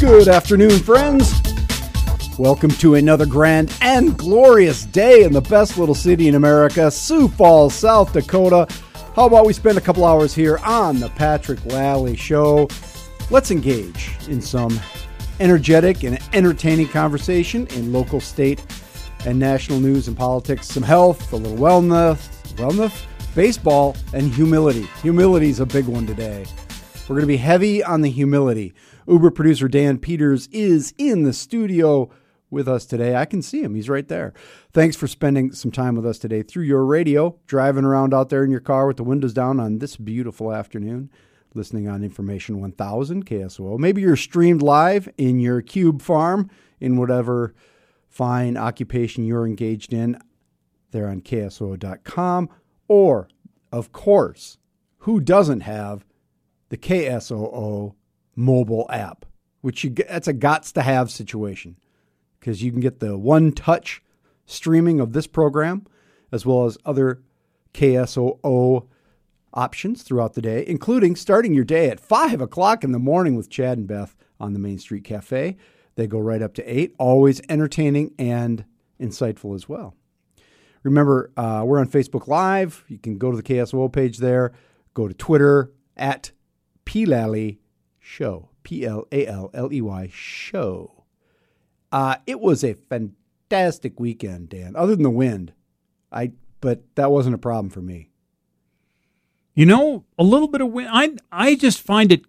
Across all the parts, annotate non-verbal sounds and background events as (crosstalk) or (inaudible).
Good afternoon, friends. Welcome to another grand and glorious day in the best little city in America, Sioux Falls, South Dakota. How about we spend a couple hours here on the Patrick Lally Show? Let's engage in some energetic and entertaining conversation in local, state, and national news and politics, some health, a little wellness, wellness, baseball, and humility. Humility is a big one today. We're going to be heavy on the humility. Uber producer Dan Peters is in the studio with us today. I can see him. He's right there. Thanks for spending some time with us today through your radio, driving around out there in your car with the windows down on this beautiful afternoon, listening on Information 1000 KSOO. Maybe you're streamed live in your cube farm in whatever fine occupation you're engaged in there on KSOO.com. Or, of course, who doesn't have the KSOO mobile app, which you that's a gots to have situation because you can get the one touch streaming of this program as well as other KSOO options throughout the day, including starting your day at 5 o'clock in the morning with Chad and Beth on the Main Street Cafe. They go right up to 8, always entertaining and insightful as well. Remember, uh, we're on Facebook Live. You can go to the KSOO page there, go to Twitter at PLally Show. P L A L L E Y Show. Uh, it was a fantastic weekend, Dan. Other than the wind, I but that wasn't a problem for me. You know, a little bit of wind. I I just find it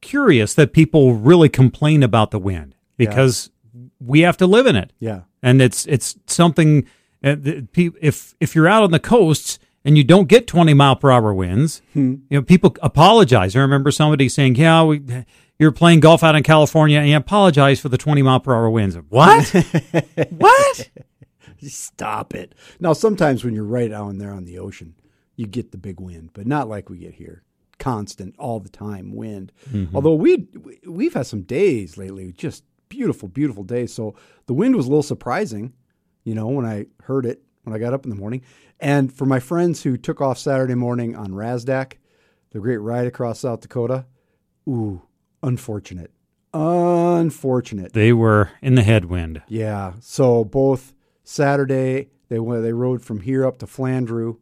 curious that people really complain about the wind because yeah. we have to live in it. Yeah, and it's it's something. Uh, if if you're out on the coasts and you don't get 20 mile per hour winds, hmm. you know people apologize. I remember somebody saying, "Yeah, we." You're playing golf out in California and you apologize for the 20 mile per hour winds. What? (laughs) what? Stop it. Now, sometimes when you're right out there on the ocean, you get the big wind, but not like we get here. Constant, all the time wind. Mm-hmm. Although we we've had some days lately, just beautiful, beautiful days. So the wind was a little surprising, you know, when I heard it when I got up in the morning. And for my friends who took off Saturday morning on RASDAK, the great ride across South Dakota, ooh, unfortunate. Unfortunate. They were in the headwind. Yeah. So both Saturday they went, they rode from here up to Flandreau,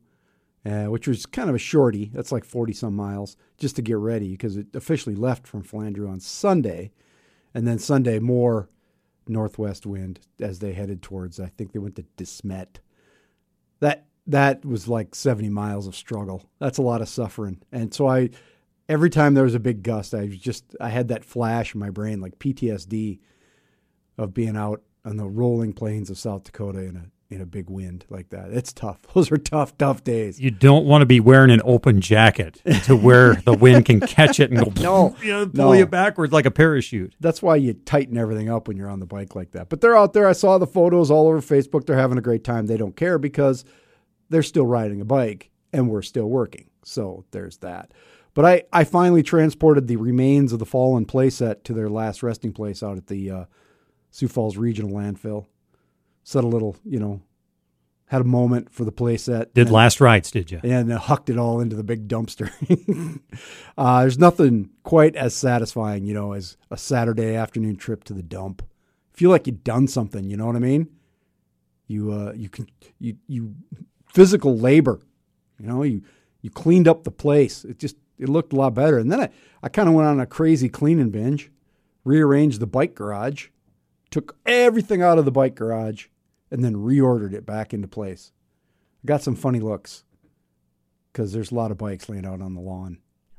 uh, which was kind of a shorty. That's like forty some miles just to get ready because it officially left from Flandreau on Sunday, and then Sunday more northwest wind as they headed towards. I think they went to De Smet. That that was like 70 miles of struggle. That's a lot of suffering. And so I every time there was a big gust, I just I had that flash in my brain like PTSD of being out on the rolling plains of South Dakota in a in a big wind like that. It's tough. (laughs) Those are tough, tough days. You don't want to be wearing an open jacket to where the wind can catch it and go (laughs) no, (laughs) you know, pull no. you backwards like a parachute. That's why you tighten everything up when you're on the bike like that. But they're out there. I saw the photos all over Facebook. They're having a great time. They don't care because they're still riding a bike and we're still working. So there's that. But I, I finally transported the remains of the fallen playset to their last resting place out at the uh, Sioux Falls Regional Landfill. Set a little, you know, had a moment for the playset. Did and, last rites, did you? And uh, hucked it all into the big dumpster. (laughs) uh, there's nothing quite as satisfying, you know, as a Saturday afternoon trip to the dump. Feel like you've done something, you know what I mean? You uh, you can you you physical labor, you know, you you cleaned up the place. It just it looked a lot better. And then I, I kind of went on a crazy cleaning binge, rearranged the bike garage, took everything out of the bike garage, and then reordered it back into place. I got some funny looks because there's a lot of bikes laying out on the lawn.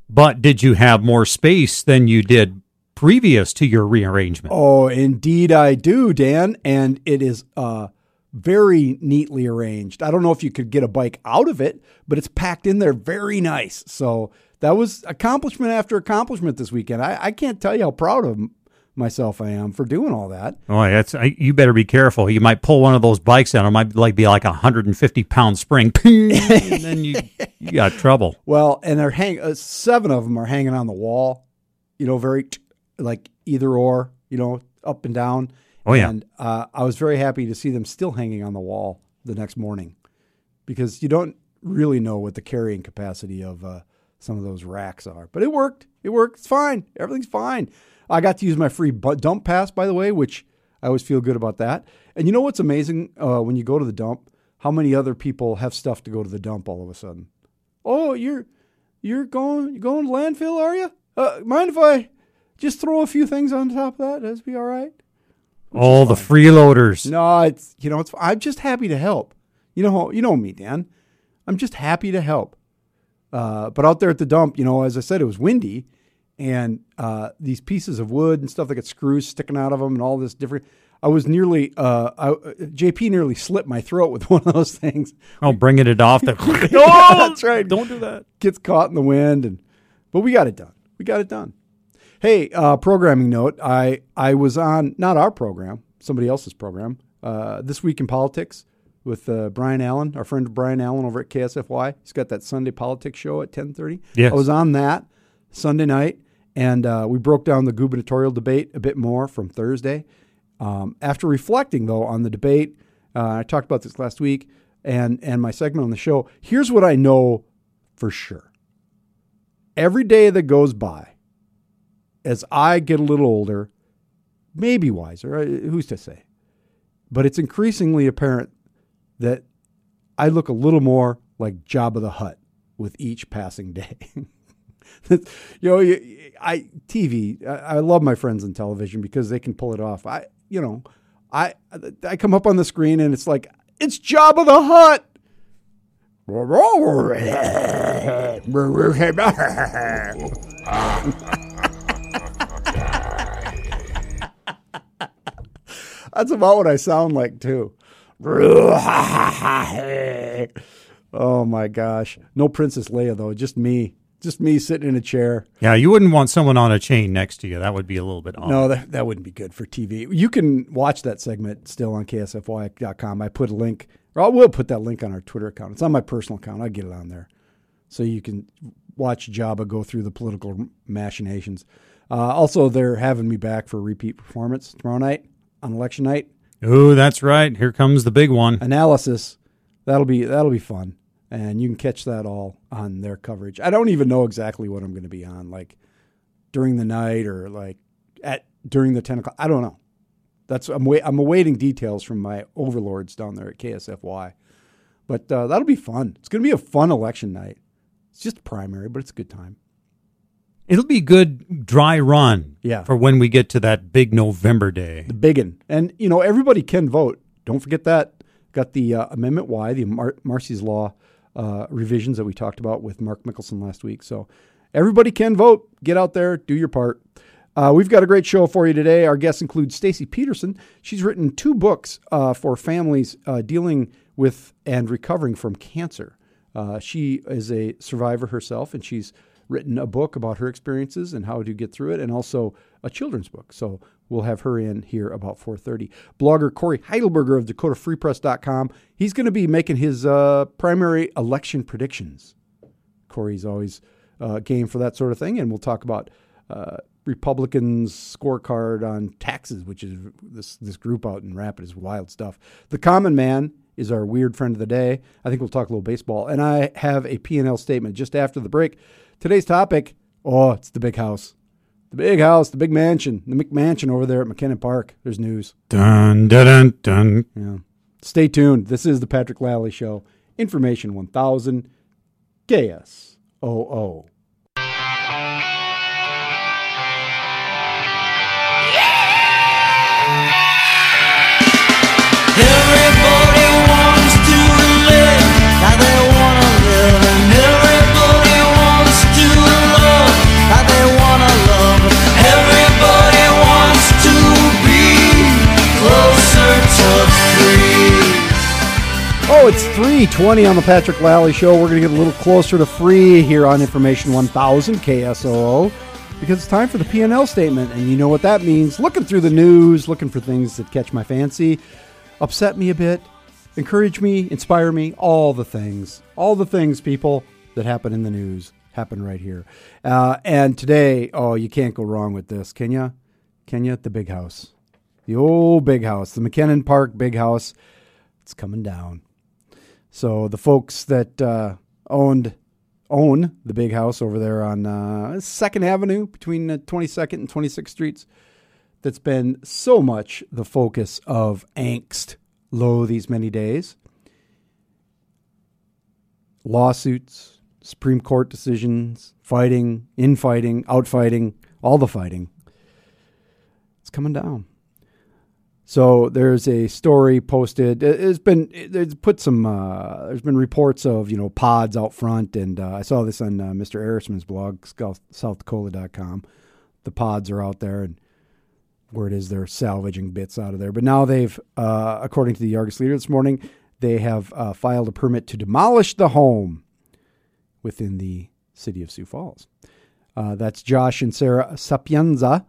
But did you have more space than you did previous to your rearrangement? Oh, indeed I do, Dan. And it is uh, very neatly arranged. I don't know if you could get a bike out of it, but it's packed in there very nice. So that was accomplishment after accomplishment this weekend. I, I can't tell you how proud of myself I am for doing all that. Oh, that's I, you better be careful. You might pull one of those bikes out. It might like be like a hundred and fifty pound spring, (laughs) and then you you got trouble. Well, and they're hang uh, seven of them are hanging on the wall. You know, very like either or. You know, up and down. Oh yeah. And uh, I was very happy to see them still hanging on the wall the next morning, because you don't really know what the carrying capacity of uh, some of those racks are. But it worked. It worked. It's fine. Everything's fine. I got to use my free dump pass, by the way, which I always feel good about that. And you know what's amazing uh, when you go to the dump? How many other people have stuff to go to the dump all of a sudden? Oh, you're you're going you going to landfill, are you? Uh, mind if I just throw a few things on top of that? That'd be all right. All the freeloaders. No, it's you know, it's I'm just happy to help. You know, you know me, Dan. I'm just happy to help. Uh, but out there at the dump, you know, as I said, it was windy, and uh, these pieces of wood and stuff that got screws sticking out of them, and all this different. I was nearly, uh, I, JP nearly slit my throat with (laughs) one of those things. Oh, bringing it off. The (laughs) no, (laughs) that's right. Don't do that. Gets caught in the wind, and but we got it done. We got it done. Hey, uh, programming note. I I was on not our program, somebody else's program. Uh, this week in politics with uh, Brian Allen, our friend Brian Allen over at KSFY. He's got that Sunday politics show at ten thirty. Yes. I was on that Sunday night, and uh, we broke down the gubernatorial debate a bit more from Thursday. Um, after reflecting though on the debate, uh, I talked about this last week, and and my segment on the show. Here's what I know for sure. Every day that goes by, as I get a little older, maybe wiser, uh, who's to say? But it's increasingly apparent that I look a little more like Jabba the Hutt with each passing day. (laughs) (laughs) you know, I TV. I, I love my friends in television because they can pull it off. I, you know, I I come up on the screen and it's like it's Jabba the Hutt. That's about what I sound like too. (laughs) oh my gosh. No Princess Leia though, just me. Just me sitting in a chair. Yeah, you wouldn't want someone on a chain next to you. That would be a little bit odd. No, that, that wouldn't be good for TV. You can watch that segment still on ksfy.com. I put a link, or I will put that link on our Twitter account. It's on my personal account. I'll get it on there. So you can watch Jabba go through the political machinations. Uh, also, they're having me back for a repeat performance tomorrow night on election night. Oh, that's right. Here comes the big one. Analysis. That'll be that'll be fun, and you can catch that all on their coverage. I don't even know exactly what I'm going to be on, like during the night or like at during the ten o'clock. I don't know. That's I'm wait, I'm awaiting details from my overlords down there at KSFY, but uh, that'll be fun. It's going to be a fun election night. It's just primary, but it's a good time. It'll be good dry run Yeah. for when we get to that big November day. the biggin. And you know, everybody can vote. Don't forget that. Got the uh, Amendment Y, the Mar- Marsy's Law uh, revisions that we talked about with Mark Mickelson last week. So everybody can vote. Get out there, do your part. Uh, we've got a great show for you today. Our guests include Stacy Peterson. She's written two books uh, for families uh, dealing with and recovering from cancer. Uh, she is a survivor herself, and she's written a book about her experiences and how to get through it, and also a children's book. So we'll have her in here about 4:30. Blogger Cory Heidelberger of DakotaFreePress.com. He's going to be making his uh, primary election predictions. Cory's always uh, game for that sort of thing, and we'll talk about uh, Republicans' scorecard on taxes, which is this this group out in Rapid is wild stuff. The Common Man is our weird friend of the day. I think we'll talk a little baseball, and I have a P&L statement just after the break. Today's topic, oh, it's the big house. The big house, the big mansion, the McMansion over there at McKennan Park. There's news. Dun dun dun dun. Yeah. Stay tuned. This is the Patrick Lally Show. Information 1000 KSOO. Oh, it's 320 on the Patrick Lally Show. We're going to get a little closer to free here on Information 1000 KSOO because it's time for the P&L statement. And you know what that means. Looking through the news, looking for things that catch my fancy, upset me a bit, encourage me, inspire me, all the things. All the things, people, that happen in the news happen right here. Uh, and today, oh, you can't go wrong with this, can you? Can you? The big house. The old big house. The McKennan Park big house. It's coming down. So the folks that uh, owned own the big house over there on uh, Second Avenue between uh, 22nd and 26th Streets. That's been so much the focus of angst Lo, these many days. Lawsuits, Supreme Court decisions, fighting, infighting, outfighting, all the fighting. It's coming down. So there's a story posted. It- It's been it's put some. Uh, there's been reports of you know pods out front, and uh, I saw this on uh, Mr. Ehrisman's blog, South- SouthDaCola.com. The pods are out there, and word is they're salvaging bits out of there. But now they've, uh, according to the Argus Leader this morning, they have uh, filed a permit to demolish the home within the city of Sioux Falls. Uh, that's Josh and Sarah Sapienza.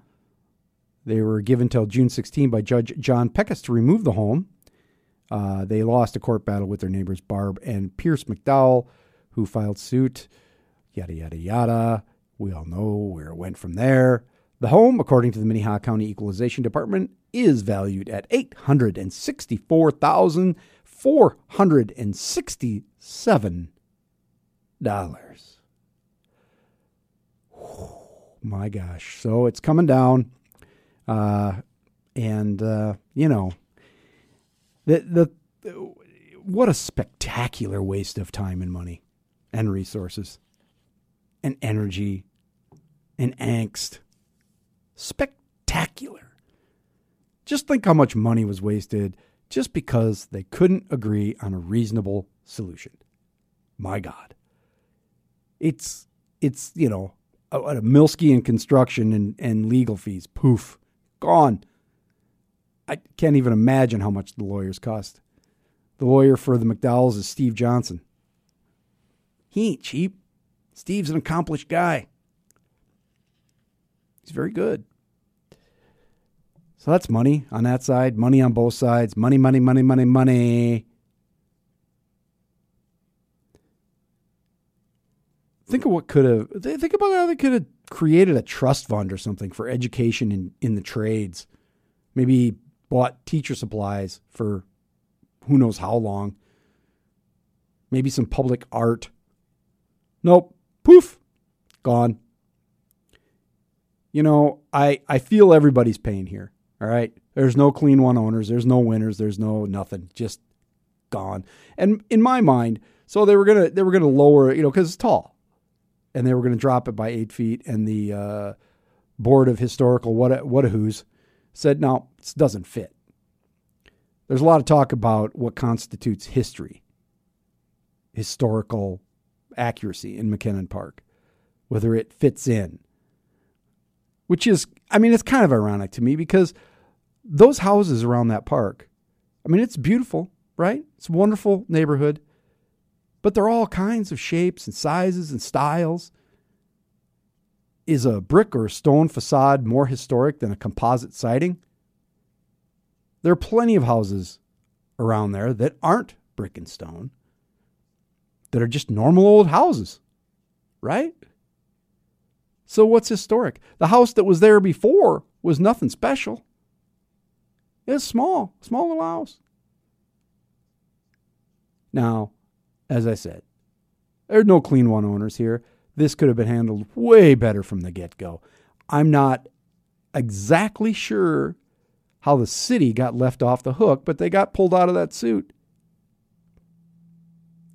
They were given till June 16 by Judge John Pekas to remove the home. Uh, they lost a court battle with their neighbors Barb and Pierce McDowell, who filed suit. Yada, yada, yada. We all know where it went from there. The home, according to the Minnehaha County Equalization Department, is valued at $864,467. My gosh. So it's coming down. Uh, and, uh, you know, the, the, what a spectacular waste of time and money and resources and energy and angst. Spectacular. Just think how much money was wasted just because they couldn't agree on a reasonable solution. My God. It's, it's you know, a, a Milski in construction and, and legal fees. Poof. Gone. I can't even imagine how much the lawyers cost. The lawyer for the McDowells is Steve Johnson. He ain't cheap. Steve's an accomplished guy. He's very good. So that's money on that side, money on both sides, money, money, money, money, money. Think of what could have. Think about how they could have created a trust fund or something for education in, in the trades. Maybe bought teacher supplies for who knows how long. Maybe some public art. Nope. Poof. Gone. You know, I, I feel everybody's pain here. All right. There's no clean one owners. There's no winners. There's no nothing. Just gone. And in my mind, so they were gonna they were gonna lower, you know, because it's tall, and they were gonna drop it by eight feet. And the uh, board of historical what what who's said no, this doesn't fit. There's a lot of talk about what constitutes history, historical accuracy in McKennan Park, whether it fits in. Which is, I mean, it's kind of ironic to me because those houses around that park, I mean, it's beautiful, right? It's a wonderful neighborhood, but they're all kinds of shapes and sizes and styles. Is a brick or a stone facade more historic than a composite siding? There are plenty of houses around there that aren't brick and stone, that are just normal old houses, right? So what's historic? The house that was there before was nothing special. It was small, small little house. Now, as I said, there's no clean one owners here. This could have been handled way better from the get go. I'm not exactly sure how the city got left off the hook, but they got pulled out of that suit.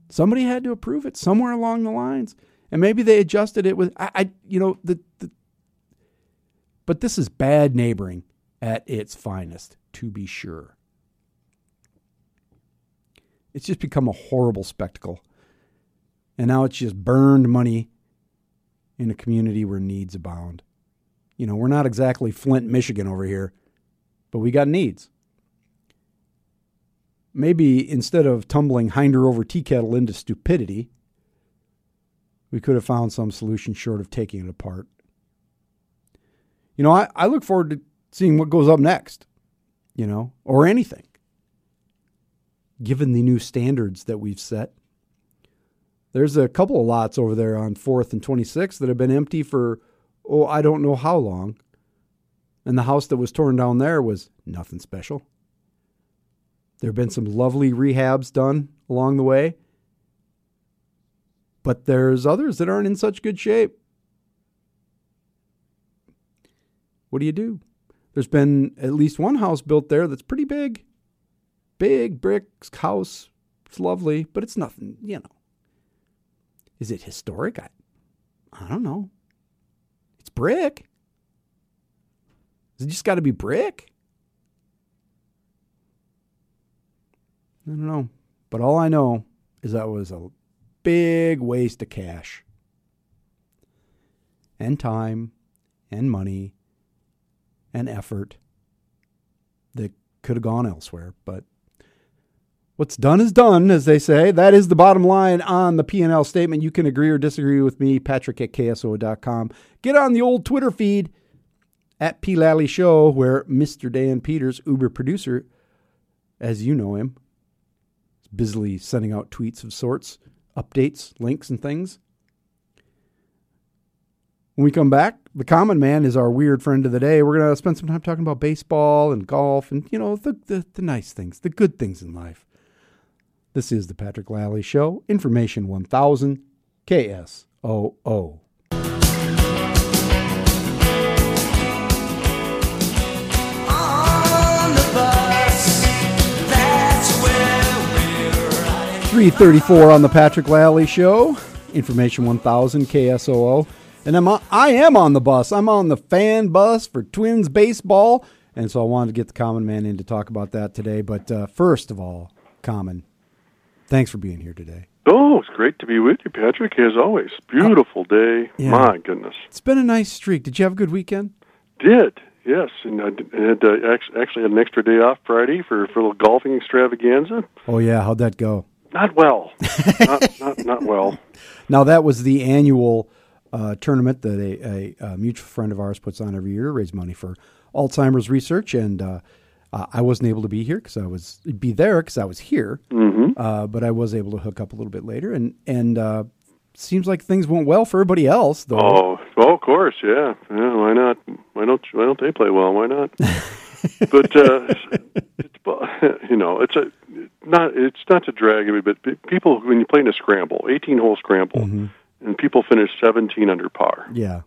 Somebody had to approve it somewhere along the lines, and maybe they adjusted it with I, I you know the, the but this is bad neighboring at its finest, to be sure. It's just become a horrible spectacle. And now it's just burned money in a community where needs abound. You know, we're not exactly Flint, Michigan over here, but we got needs. Maybe instead of tumbling hinder over tea kettle into stupidity, we could have found some solution short of taking it apart. You know, I, I look forward to seeing what goes up next, you know, or anything, given the new standards that we've set. There's a couple of lots over there on 4th and 26th that have been empty for, oh, I don't know how long. And the house that was torn down there was nothing special. There have been some lovely rehabs done along the way. but there's others that aren't in such good shape. What do you do? There's been at least one house built there that's pretty big. Big brick house. It's lovely, but it's nothing, you know. Is it historic? I, I don't know. It's brick. Has it just got to be brick? I don't know. But all I know is that was a big waste of cash and time and money and effort that could have gone elsewhere. But what's done is done, as they say. That is the bottom line on the P&L statement. You can agree or disagree with me, patrick at KSO.com. Get on the old Twitter feed at P. Lally Show, where Mr. Dan Peters, Uber producer, as you know him, is busily sending out tweets of sorts, updates, links, and things. When we come back, the common man is our weird friend of the day. We're going to spend some time talking about baseball and golf and, you know, the, the, the nice things, the good things in life. This is the Patrick Lally Show, Information 1000 KSOO. On bus, that's where we're riding. 334 on the Patrick Lally Show, Information 1000 KSOO. And I'm on, I am on the bus. I'm on the fan bus for Twins baseball. And so I wanted to get the common man in to talk about that today. But uh, first of all, common, thanks for being here today. Oh, it's great to be with you, Patrick, as always. Beautiful day. Yeah. My goodness. It's been a nice streak. Did you have a good weekend? Did, yes. And I had, uh, actually had an extra day off Friday for, for a little golfing extravaganza. Oh, yeah. How'd that go? Not well. (laughs) not, not, not well. Now, that was the annual uh, tournament that a, a, a mutual friend of ours puts on every year to raise money for Alzheimer's research. And uh, uh, I wasn't able to be here because I was be there because I was here, hmm uh, but I was able to hook up a little bit later. And and uh, seems like things went well for everybody else, though. Oh, well, of course, yeah. yeah. Why not? Why don't Why don't they play well? Why not? (laughs) but uh, it's, (laughs) you know, it's a not. It's not to drag it, but people when you play in a scramble, eighteen hole scramble, and people finish seventeen under par. Yeah.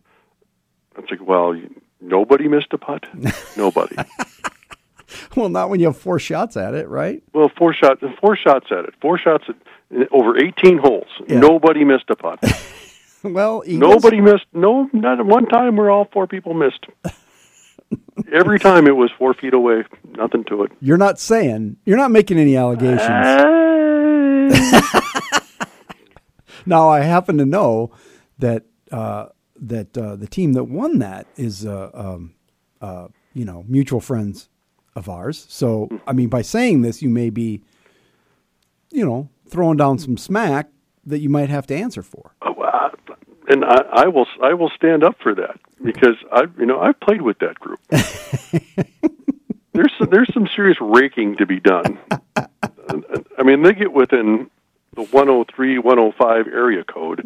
It's like, well, you, nobody missed a putt. (laughs) Nobody. (laughs) Well, not when you have four shots at it, right? well, four shots, four shots at it, four shots at, over eighteen holes. Yeah. Nobody missed a putt. (laughs) Well, Eagles, Nobody missed. No, not one time where all four people missed. (laughs) Every time it was four feet away. Nothing to it. You're not saying you're not making any allegations. Uh, Now, I happen to know that uh, that uh, the team that won that is, uh, um, uh, you know, mutual friends of ours. So, I mean, by saying this, you may be, you know, throwing down some smack that you might have to answer for. uh, and I, I will. I will stand up for that because I, you know, I've played with that group. (laughs) there's some, there's some serious raking to be done. I mean, they get within the 103, 105 area code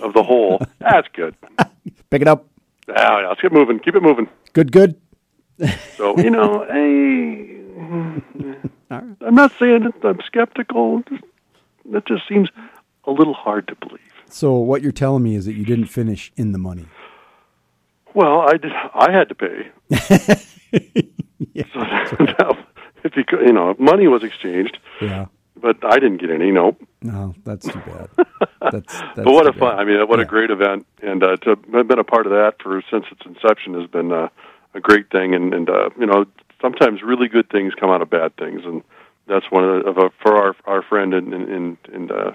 of the hole. (laughs) That's good. Pick it up. Yeah, let's get moving. Keep it moving. Good, good. So you know, (laughs) hey, All right. I'm not saying that I'm skeptical. That just seems a little hard to believe. So, what you're telling me is that you didn't finish in the money. Well, I did. I had to pay. (laughs) So now, if you could, you know, money was exchanged, Yeah. but I didn't get any. Nope. No, that's too bad. (laughs) That's, that's but what a fun! I mean, what Yeah. a great event, and uh, to have been a part of that for since its inception has been uh, a great thing. And and uh, you know, sometimes really good things come out of bad things, and that's one of, the, of a, for our our friend and and and uh,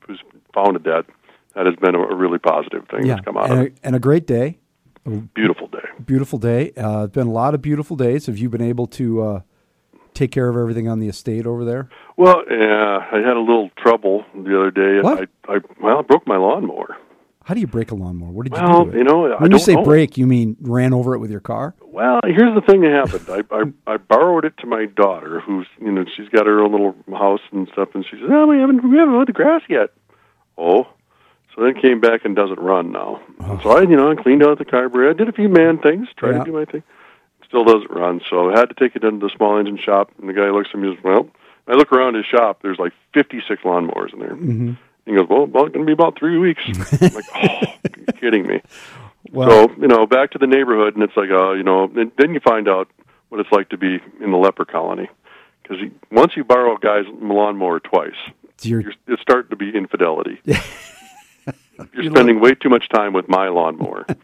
who's founded that. That has been a, really positive thing Yeah, that's come out and of a, it. and a great day. Beautiful day. Beautiful day. Uh, it's been a lot of beautiful days. Have you been able to uh, take care of everything on the estate over there? Well, yeah, I had a little trouble the other day. What? I, I well, I broke my lawnmower. How do you break a lawnmower? What did you do? it? you know, I when you say know. break, you mean ran over it with your car? Well, here's the thing that happened. I, I I borrowed it to my daughter, who's you know she's got her own little house and stuff, and she says, "Oh, we haven't we haven't mowed the grass yet." Oh, so then came back and doesn't run now. So I you know I cleaned out the carburetor, I did a few man things, tried Yeah. to do my thing. Still doesn't run, so I had to take it into the small engine shop. And the guy looks at me and says, "Well." I look around his shop. There's like 56 lawnmowers in there, Mm-hmm. He goes, well, well, it's going to be about three weeks. (laughs) I'm like, oh, you're kidding me. Well, so you know, back to the neighborhood, and it's like, uh, you know, then you find out what it's like to be in the leper colony, because once you borrow a guy's lawnmower twice, you're, you're, it's starting to be infidelity. (laughs) you're You're spending way too much time with my lawnmower. (laughs)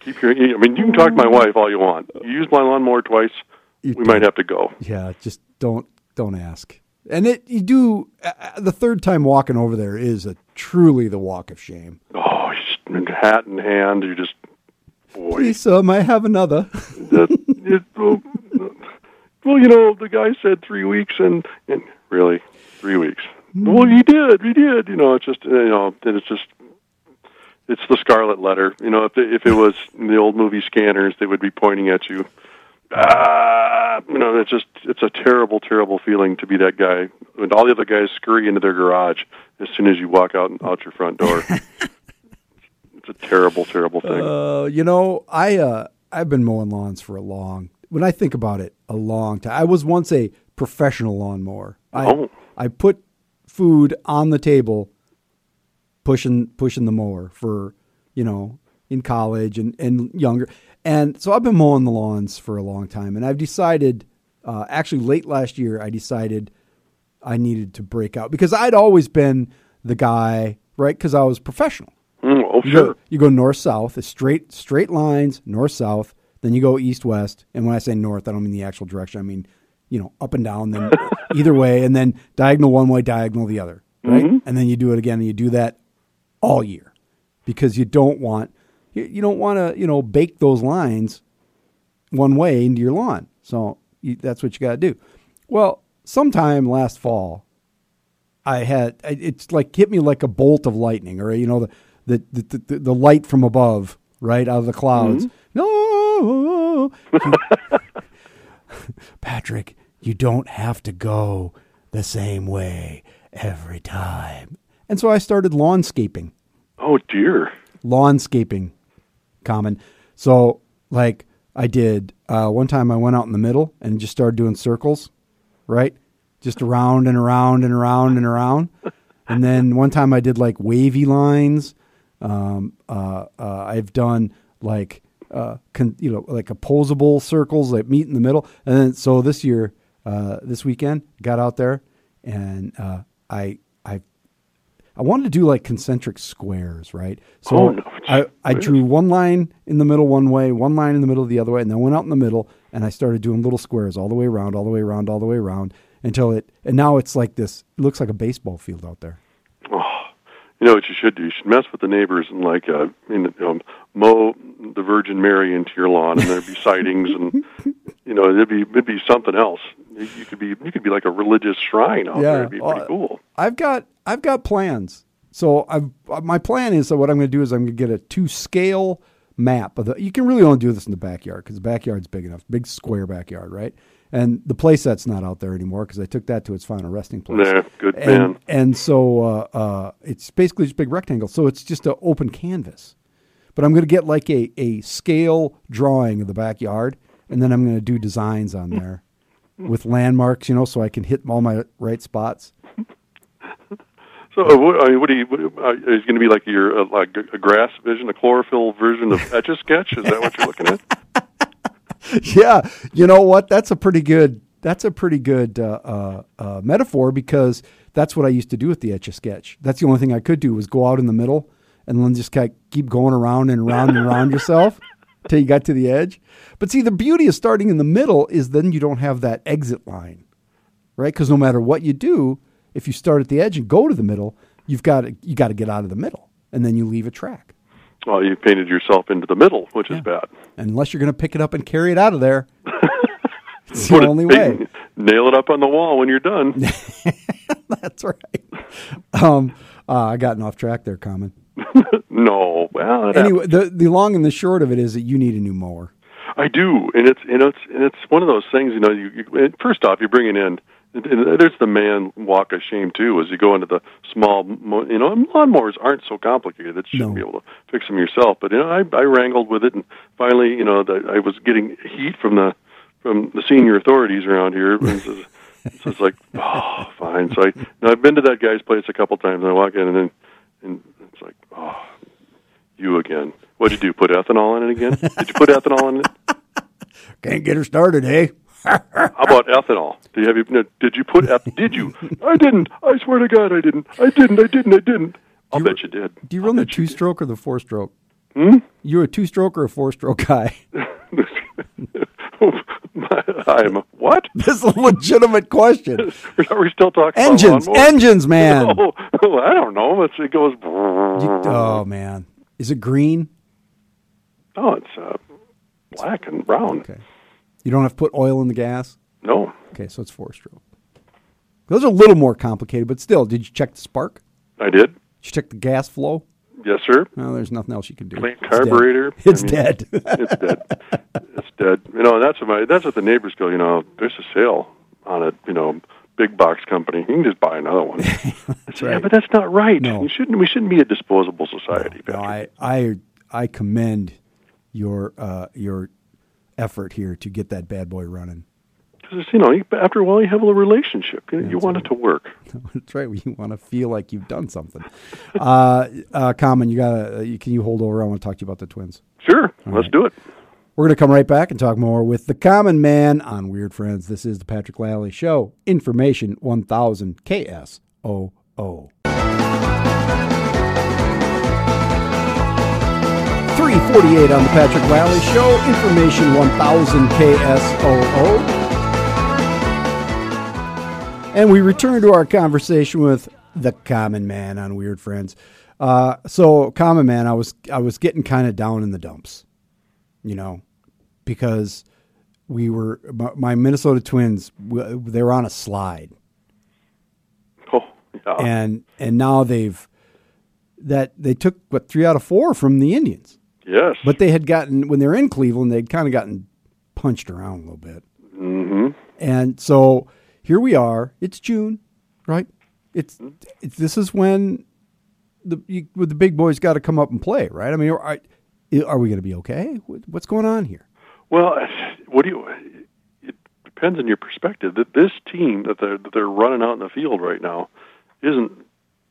Keep your. I mean, you can talk to my wife all you want. You use my lawnmower twice, You we might have to go. yeah, just don't don't ask. And it you do uh, uh, the third time walking over there is a truly the walk of shame. Oh, hat in hand, you just boy. Please, may I have another? (laughs) that, it, well, well, you know, the guy said three weeks, and and really three weeks. Well, he did, he did. You know, it's just you know, and it's just it's the scarlet letter. You know, if it, if it was in the old movie Scanners, they would be pointing at you. Ah, you know, it's just it's a terrible, terrible feeling to be that guy. And all the other guys scurry into their garage as soon as you walk out out your front door. (laughs) it's a terrible, terrible thing. Uh, you know, I uh, I've been mowing lawns for a long. When I think about it, a long time. I was once a professional lawnmower. I Oh. I put food on the table, pushing pushing the mower for you know in college and and younger. And so I've been mowing the lawns for a long time, and I've decided. Uh, actually, late last year, I decided I needed to break out because I'd always been the guy, right? Because I was professional. Mm, oh, You sure. go, you go north south, it's straight straight lines, north south. Then you go east west, and when I say north, I don't mean the actual direction. I mean, you know, up and down, then (laughs) either way, and then diagonal one way, diagonal the other, right? And then you do it again, and you do that all year because you don't want you, you don't want to you know bake those lines one way into your lawn. So you, that's what you got to do. Well, sometime last fall, I had it's like hit me like a bolt of lightning, or you know the the the, the, the light from above, right out of the clouds. Mm-hmm. No, (laughs) Patrick, you don't have to go the same way every time. And so I started lawnscaping Oh dear. lawnscaping common. So like I did uh, one time I went out in the middle and just started doing circles, right? Just around and around and around and around. And then one time I did like wavy lines. Um, uh, uh, I've done like uh, con- you know like opposable circles like meet in the middle. And then so this year, uh, this weekend, got out there and uh, I I wanted to do like concentric squares, right? So Oh, no. I, I drew one line in the middle one way, one line in the middle the other way, and then went out in the middle and I started doing little squares all the way around, all the way around, all the way around until it, and now it's like this, it looks like a baseball field out there. Oh, you know what you should do? You should mess with the neighbors and like, uh, you know, mow the Virgin Mary into your lawn, and there'd be (laughs) sightings, and you know, it'd be it'd be something else. You, could be you could be like a religious shrine out there. It'd be pretty uh, cool. I've got, I've got plans. So I've, uh, my plan is that what I'm going to do is I'm going to get a two scale map of the, you can really only do this in the backyard because the backyard's big enough, big square backyard, right? And the play set's not out there anymore because I took that to its final resting place. Yeah, good and, man. And so uh, uh, it's basically just a big rectangle. So it's just an open canvas. But I'm going to get like a, a scale drawing of the backyard, and then I'm going to do designs on (laughs) there with landmarks, you know, so I can hit all my right spots. So, uh, what, I mean, what do you? What, uh, is going to be like your uh, like a grass vision, a chlorophyll version of Etch a Sketch? Is that what you're looking at? (laughs) yeah, you know what? That's a pretty good. That's a pretty good uh, uh, uh, metaphor because that's what I used to do with the etch a sketch. That's the only thing I could do was go out in the middle and then just kind of keep going around and around and around (laughs) yourself till you got to the edge. But see, the beauty of starting in the middle is then you don't have that exit line, right? Because no matter what you do, if you start at the edge and go to the middle, you've got to, you got to get out of the middle, and then you leave a track. Well, you painted yourself into the middle, which is bad. Unless you're going to pick it up and carry it out of there, (laughs) it's the only way. Nail it up on the wall when you're done. (laughs) That's right. Um, uh, I gotten off track there, Common. (laughs) no, well, Anyway, the the long and the short of it is that you need a new mower. I do, and it's and it's and it's one of those things. You know, you, you first off, you're bringing in. There's the man walk of shame too, as you go into the small. You know, lawnmowers aren't so complicated that you shouldn't No. be able to fix them yourself. But you know, I, I wrangled with it, and finally, you know, the, I was getting heat from the from the senior authorities around here. And says, So it's like, oh, fine. So I, now I've been to that guy's place a couple times, and I walk in, and then, and oh, you again. What'd you do? Put ethanol in it again? Did you put ethanol in it? (laughs) Can't get her started, eh? (laughs) How about ethanol? Did you have you? Did you put? Eth- did you? I didn't. I swear to God, I didn't. I didn't. I didn't. I didn't. I'll bet you did. Do you I'll run the two stroke or the four stroke? Hmm? You're a two stroke or a four stroke guy? (laughs) (laughs) I'm what? (laughs) this is a legitimate question. (laughs) Are we still talking Engines, about engines, man. Oh, oh, I don't know. It's, it goes. Oh man, is it green? Oh, it's uh, black and brown. Okay. You don't have to put oil in the gas. No, Okay, so it's four stroke. Those are a little more complicated, but still, did you check the spark? I did. Did you check the gas flow? Yes, sir. No, there's nothing else you can do. Clean It's dead. carburetor. (laughs) It's I mean, dead. (laughs) it's dead. It's dead. You know, that's what my that's what the neighbors go. You know, there's a sale on it. You know, big box company. You can just buy another one. (laughs) Say, Yeah, but that's not right. No. You shouldn't. We shouldn't be a disposable society. No, Patrick. I, I, I commend your uh, your effort here to get that bad boy running. Because you know, after a while, you have a relationship. You, know, you want it to work. (laughs) That's right. You want to feel like you've done something. uh, (laughs) uh, Common, you gotta. Uh, you, can you hold over? I want to talk to you about the twins. Sure, let's do it. We're going to come right back and talk more with the Common Man on Weird Friends. This is the Patrick Lally Show. Information 1000 KSOO. 348 on the Patrick Lally Show. Information 1000 KSOO. And we return to our conversation with the Common Man on Weird Friends. Uh, so, Common Man, I was I was getting kind of down in the dumps, you know, because we were my, my Minnesota Twins. They were on a slide, Oh, yeah. and and now they've that they took what three out of four from the Indians, yes. but they had gotten when they were in Cleveland, they'd kind of gotten punched around a little bit. Mm-hmm. And so here we are. It's June, right? It's, hmm? it's this is when the you, the big boys got to come up and play, right? I mean, are, are we going to be okay? What's going on here? Well, what do you? It depends on your perspective. That this team that they're that they're running out in the field right now isn't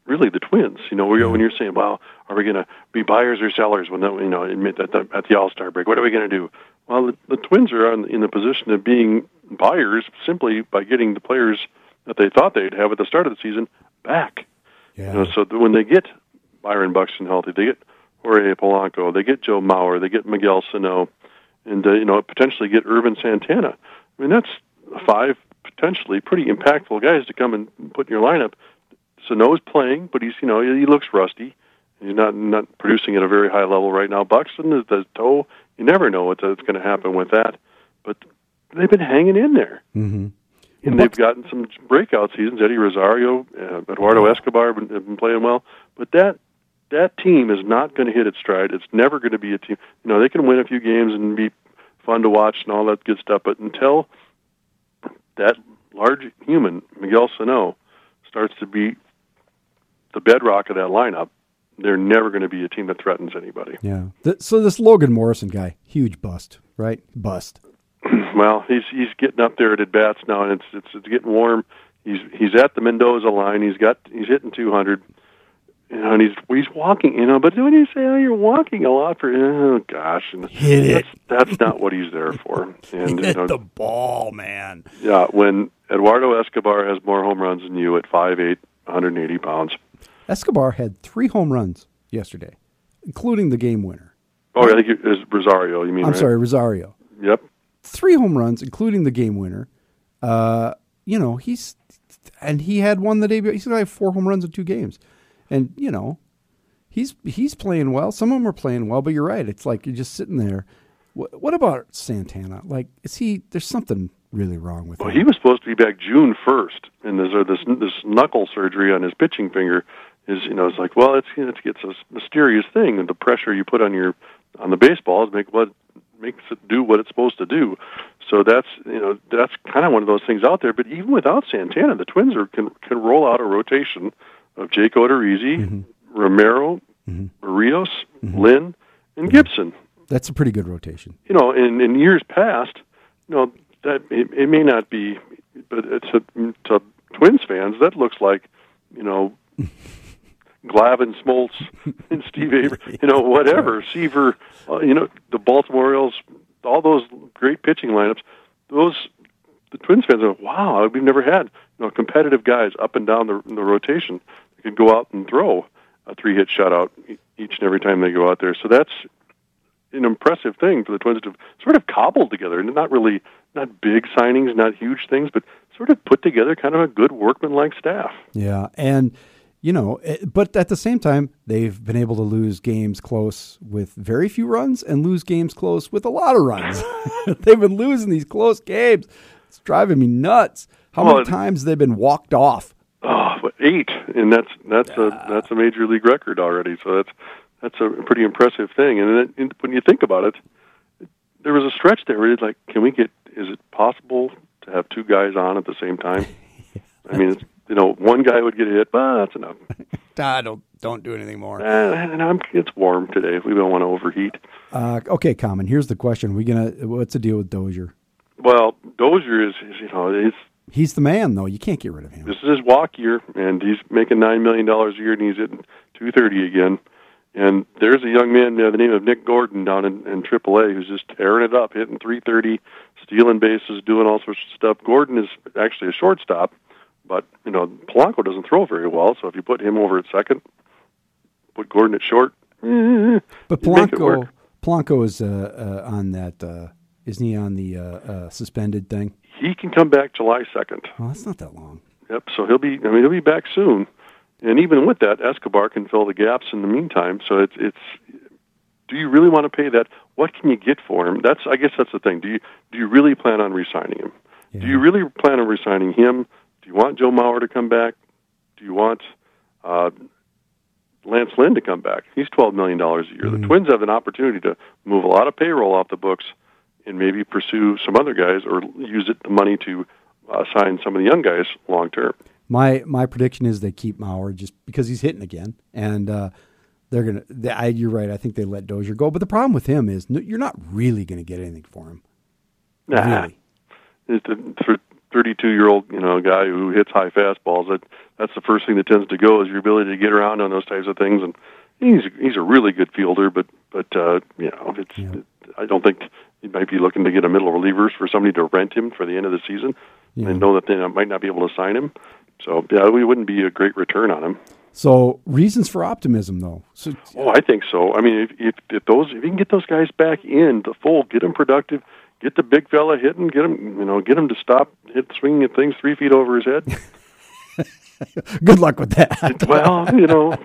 really the Twins. You know, when you're saying, "Well, are we going to be buyers or sellers?" When that, you know, admit that the, at the All Star break, what are we going to do? Well, the, the Twins are on, in the position of being buyers simply by getting the players that they thought they'd have at the start of the season back. Yeah, You know, so when they get Byron Buxton healthy, they get Jorge Polanco, they get Joe Mauer, they get Miguel Sano, and uh, you know potentially get Ervin Santana. I mean, that's five potentially pretty impactful guys to come and put in your lineup. Sano's playing, but he's you know he looks rusty. He's not not producing at a very high level right now. Buxton is the toe. You never know what's, what's going to happen with that, but they've been hanging in there mm-hmm. and they've gotten some breakout seasons. Eddie Rosario, uh, Eduardo Escobar have been, have been playing well, but that that team is not going to hit its stride. It's never going to be a team. You know, they can win a few games and be fun to watch and all that good stuff, but until that large human Miguel Sano starts to be the bedrock of that lineup, they're never going to be a team that threatens anybody. yeah. So this Logan Morrison guy, huge bust, right? Bust. Well, he's he's getting up there at at bats now, and it's it's it's getting warm. He's he's at the Mendoza line. He's got he's hitting 200. You know, and he's he's walking. You know, but when you say, "Oh, you're walking a lot for," oh gosh, and Hit it. That's, that's not what he's there for. (laughs) And you Hit know, the ball, man. yeah, when Eduardo Escobar has more home runs than you at 5'8", 180 pounds. Escobar had three home runs yesterday, including the game winner. Oh, yeah. I think it is Rosario. You mean? I'm right? sorry, Rosario. Yep. Three home runs, including the game winner. Uh, you know, he's and he had one the day. He's to have four home runs in two games, and you know, he's he's playing well. Some of them are playing well, but you're right. It's like you're just sitting there. What, what about Santana? Like, is he? There's something really wrong with Well, him. he was supposed to be back June first, and there's uh, this this knuckle surgery on his pitching finger. Is you know it's like well it's it's it's a mysterious thing, and the pressure you put on your on the baseball is make what makes it do what it's supposed to do. So that's you know that's kind of one of those things out there. But even without Santana, the Twins are can can roll out a rotation of Jake Odorizzi, mm-hmm. Romero, mm-hmm. Berrios, mm-hmm. Lynn, and Gibson That's a pretty good rotation. you know, in, in years past, you know, that it, it may not be but it's a, to Twins fans that looks like, you know, (laughs) Glavine, Smoltz, (laughs) and Steve Avery, you know, whatever, Seaver, uh, you know, the Baltimore Orioles, all those great pitching lineups. Those the Twins fans are wow, we've never had you know competitive guys up and down the, the rotation that can go out and throw a three hit shutout each and every time they go out there. So that's an impressive thing for the Twins to sort of cobbled together, and not really not big signings, not huge things, but sort of put together kind of a good workman like staff. Yeah, and you know, eh, but at the same time, they've been able to lose games close with very few runs and lose games close with a lot of runs. (laughs) they've been losing these close games. It's driving me nuts. How Well, many times they've been walked off? Oh, but eight, and that's that's a that's a major league record already. So that's that's a pretty impressive thing. And when you think about it, there was a stretch there where it's like, can we get? Is it possible to have two guys on at the same time? (laughs) I mean, it's, you know, one guy would get hit, but that's enough. (laughs) Ah, don't don't do anything more. Eh, and I'm, it's warm today. We don't want to overheat. Uh, okay, Common. Here's the question: We gonna what's the deal with Dozier? Well, Dozier is, is you know, it's He's the man, though. You can't get rid of him. this is his walk year, and he's making nine million dollars a year, and he's hitting two thirty again. And there's a young man by the name of Nick Gordon down in, in AAA who's just tearing it up, hitting three thirty, stealing bases, doing all sorts of stuff. Gordon is actually a shortstop, but you know Polanco doesn't throw very well, so if you put him over at second, put Gordon at short, eh, But you make Polanco. Polanco is uh, uh, on that. Uh, isn't he on the uh, uh, suspended thing? he can come back July second. Well, that's not that long. Yep. So he'll be. I mean, he'll be back soon. And even with that, Escobar can fill the gaps in the meantime. So it's it's. Do you really want to pay that? What can you get for him? That's. I guess that's the thing. Do you do you really plan on resigning him? Do you really plan on resigning him? Do you want Joe Mauer to come back? Do you want uh, Lance Lynn to come back? He's twelve million dollars a year. The Twins have an opportunity to move a lot of payroll off the books and maybe pursue some other guys or use it the money to uh, sign some of the young guys long term. My my prediction is they keep Mauer just because he's hitting again, and uh, they're gonna. They, I, you're right. I think they let Dozier go. But the problem with him is no, you're not really going to get anything for him. Nah. Really. It's a for 32 year old you know guy who hits high fastballs. That that's the first thing that tends to go is your ability to get around on those types of things. And he's he's a really good fielder, but but uh, you know it's. It, I don't think he might be looking to get a middle relievers for somebody to rent him for the end of the season, and know that they might not be able to sign him. So yeah, we wouldn't be a great return on him. So reasons for optimism, though. So Oh, I think so. I mean, if, if if those if you can get those guys back in the fold, get them productive, get the big fella hitting, get him you know get him to stop hit swinging at things three feet over his head. (laughs) good luck with that. (laughs) well, you know,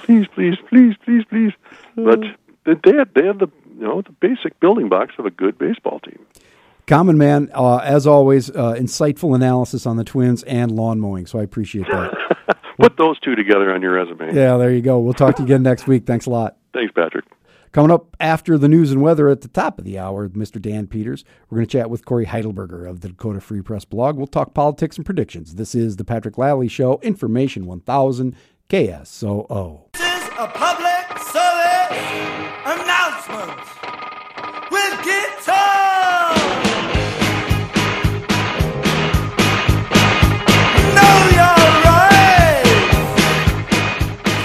please, please, please, please, please. But they have they have the you know the basic building blocks of a good baseball team. Common man, uh, as always, uh, insightful analysis on the Twins and lawn mowing. So I appreciate that. (laughs) Put those two together on your resume. yeah, there you go. We'll talk to you again next week. Thanks a lot. Thanks, Patrick. Coming up after the news and weather at the top of the hour, Mr. Dan Peters. We're going to chat with Cory Heidelberger of the Dakota Free Press blog. We'll talk politics and predictions. This is the Patrick Lally Show, Information 1000 KSOO. This is a public service announcement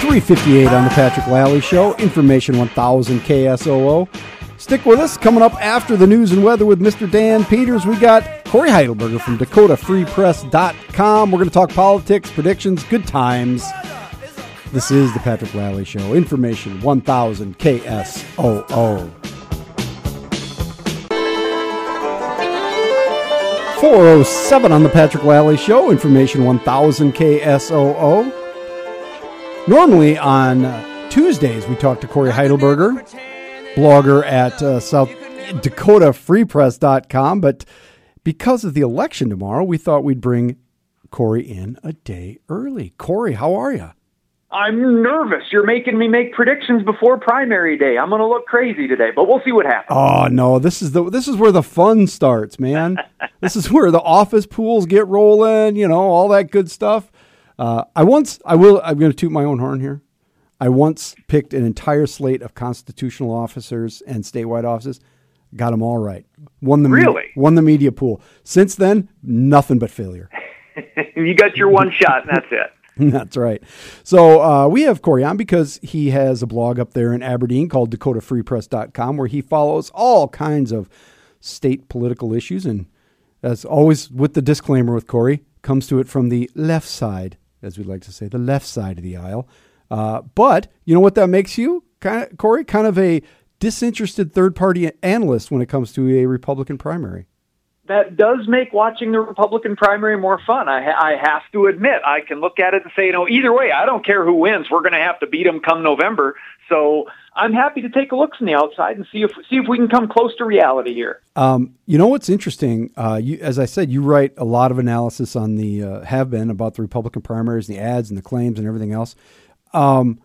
358 on the Patrick Lally Show, Information 1000 KSOO. Stick with us. Coming up after the news and weather with Mr. Dan Peters, we got Cory Heidelberger from DakotaFreePress.com. We're going to talk politics, predictions, good times. This is the Patrick Lally Show, Information 1000 KSOO. 407 on the Patrick Lally Show, Information 1000 KSOO. Normally on uh, Tuesdays, we talk to Cory Heidelberger, blogger at uh, South DakotaFreePress.com. But because of the election tomorrow, we thought we'd bring Cory in a day early. Cory, how are you? I'm nervous. You're making me make predictions before primary day. I'm going to look crazy today, but we'll see what happens. Oh no, this is the this is where the fun starts, man. (laughs) this is where the office pools get rolling, you know, all that good stuff. Uh, I once, I will, I'm going to toot my own horn here. I once picked an entire slate of constitutional officers and statewide offices. got them all right. Won the Really? media, won the media pool. Since then, nothing but failure. (laughs) you got your one (laughs) shot, and that's it. That's right. So uh, we have Cory on because he has a blog up there in Aberdeen called DakotaFreePress.com where he follows all kinds of state political issues. And as always, with the disclaimer with Cory, comes to it from the left side, as we like to say, the left side of the aisle. Uh, but you know what that makes you, kind of, Cory? Kind of a disinterested third party analyst when it comes to a Republican primary. that does make watching the Republican primary more fun. I, I have to admit, I can look at it and say, you know, either way, I don't care who wins. We're going to have to beat them come November. So I'm happy to take a look from the outside and see if see if we can come close to reality here. Um, you know what's interesting? Uh, you, as I said, you write a lot of analysis on the uh, have been about the Republican primaries, the ads, and the claims, and everything else. Um,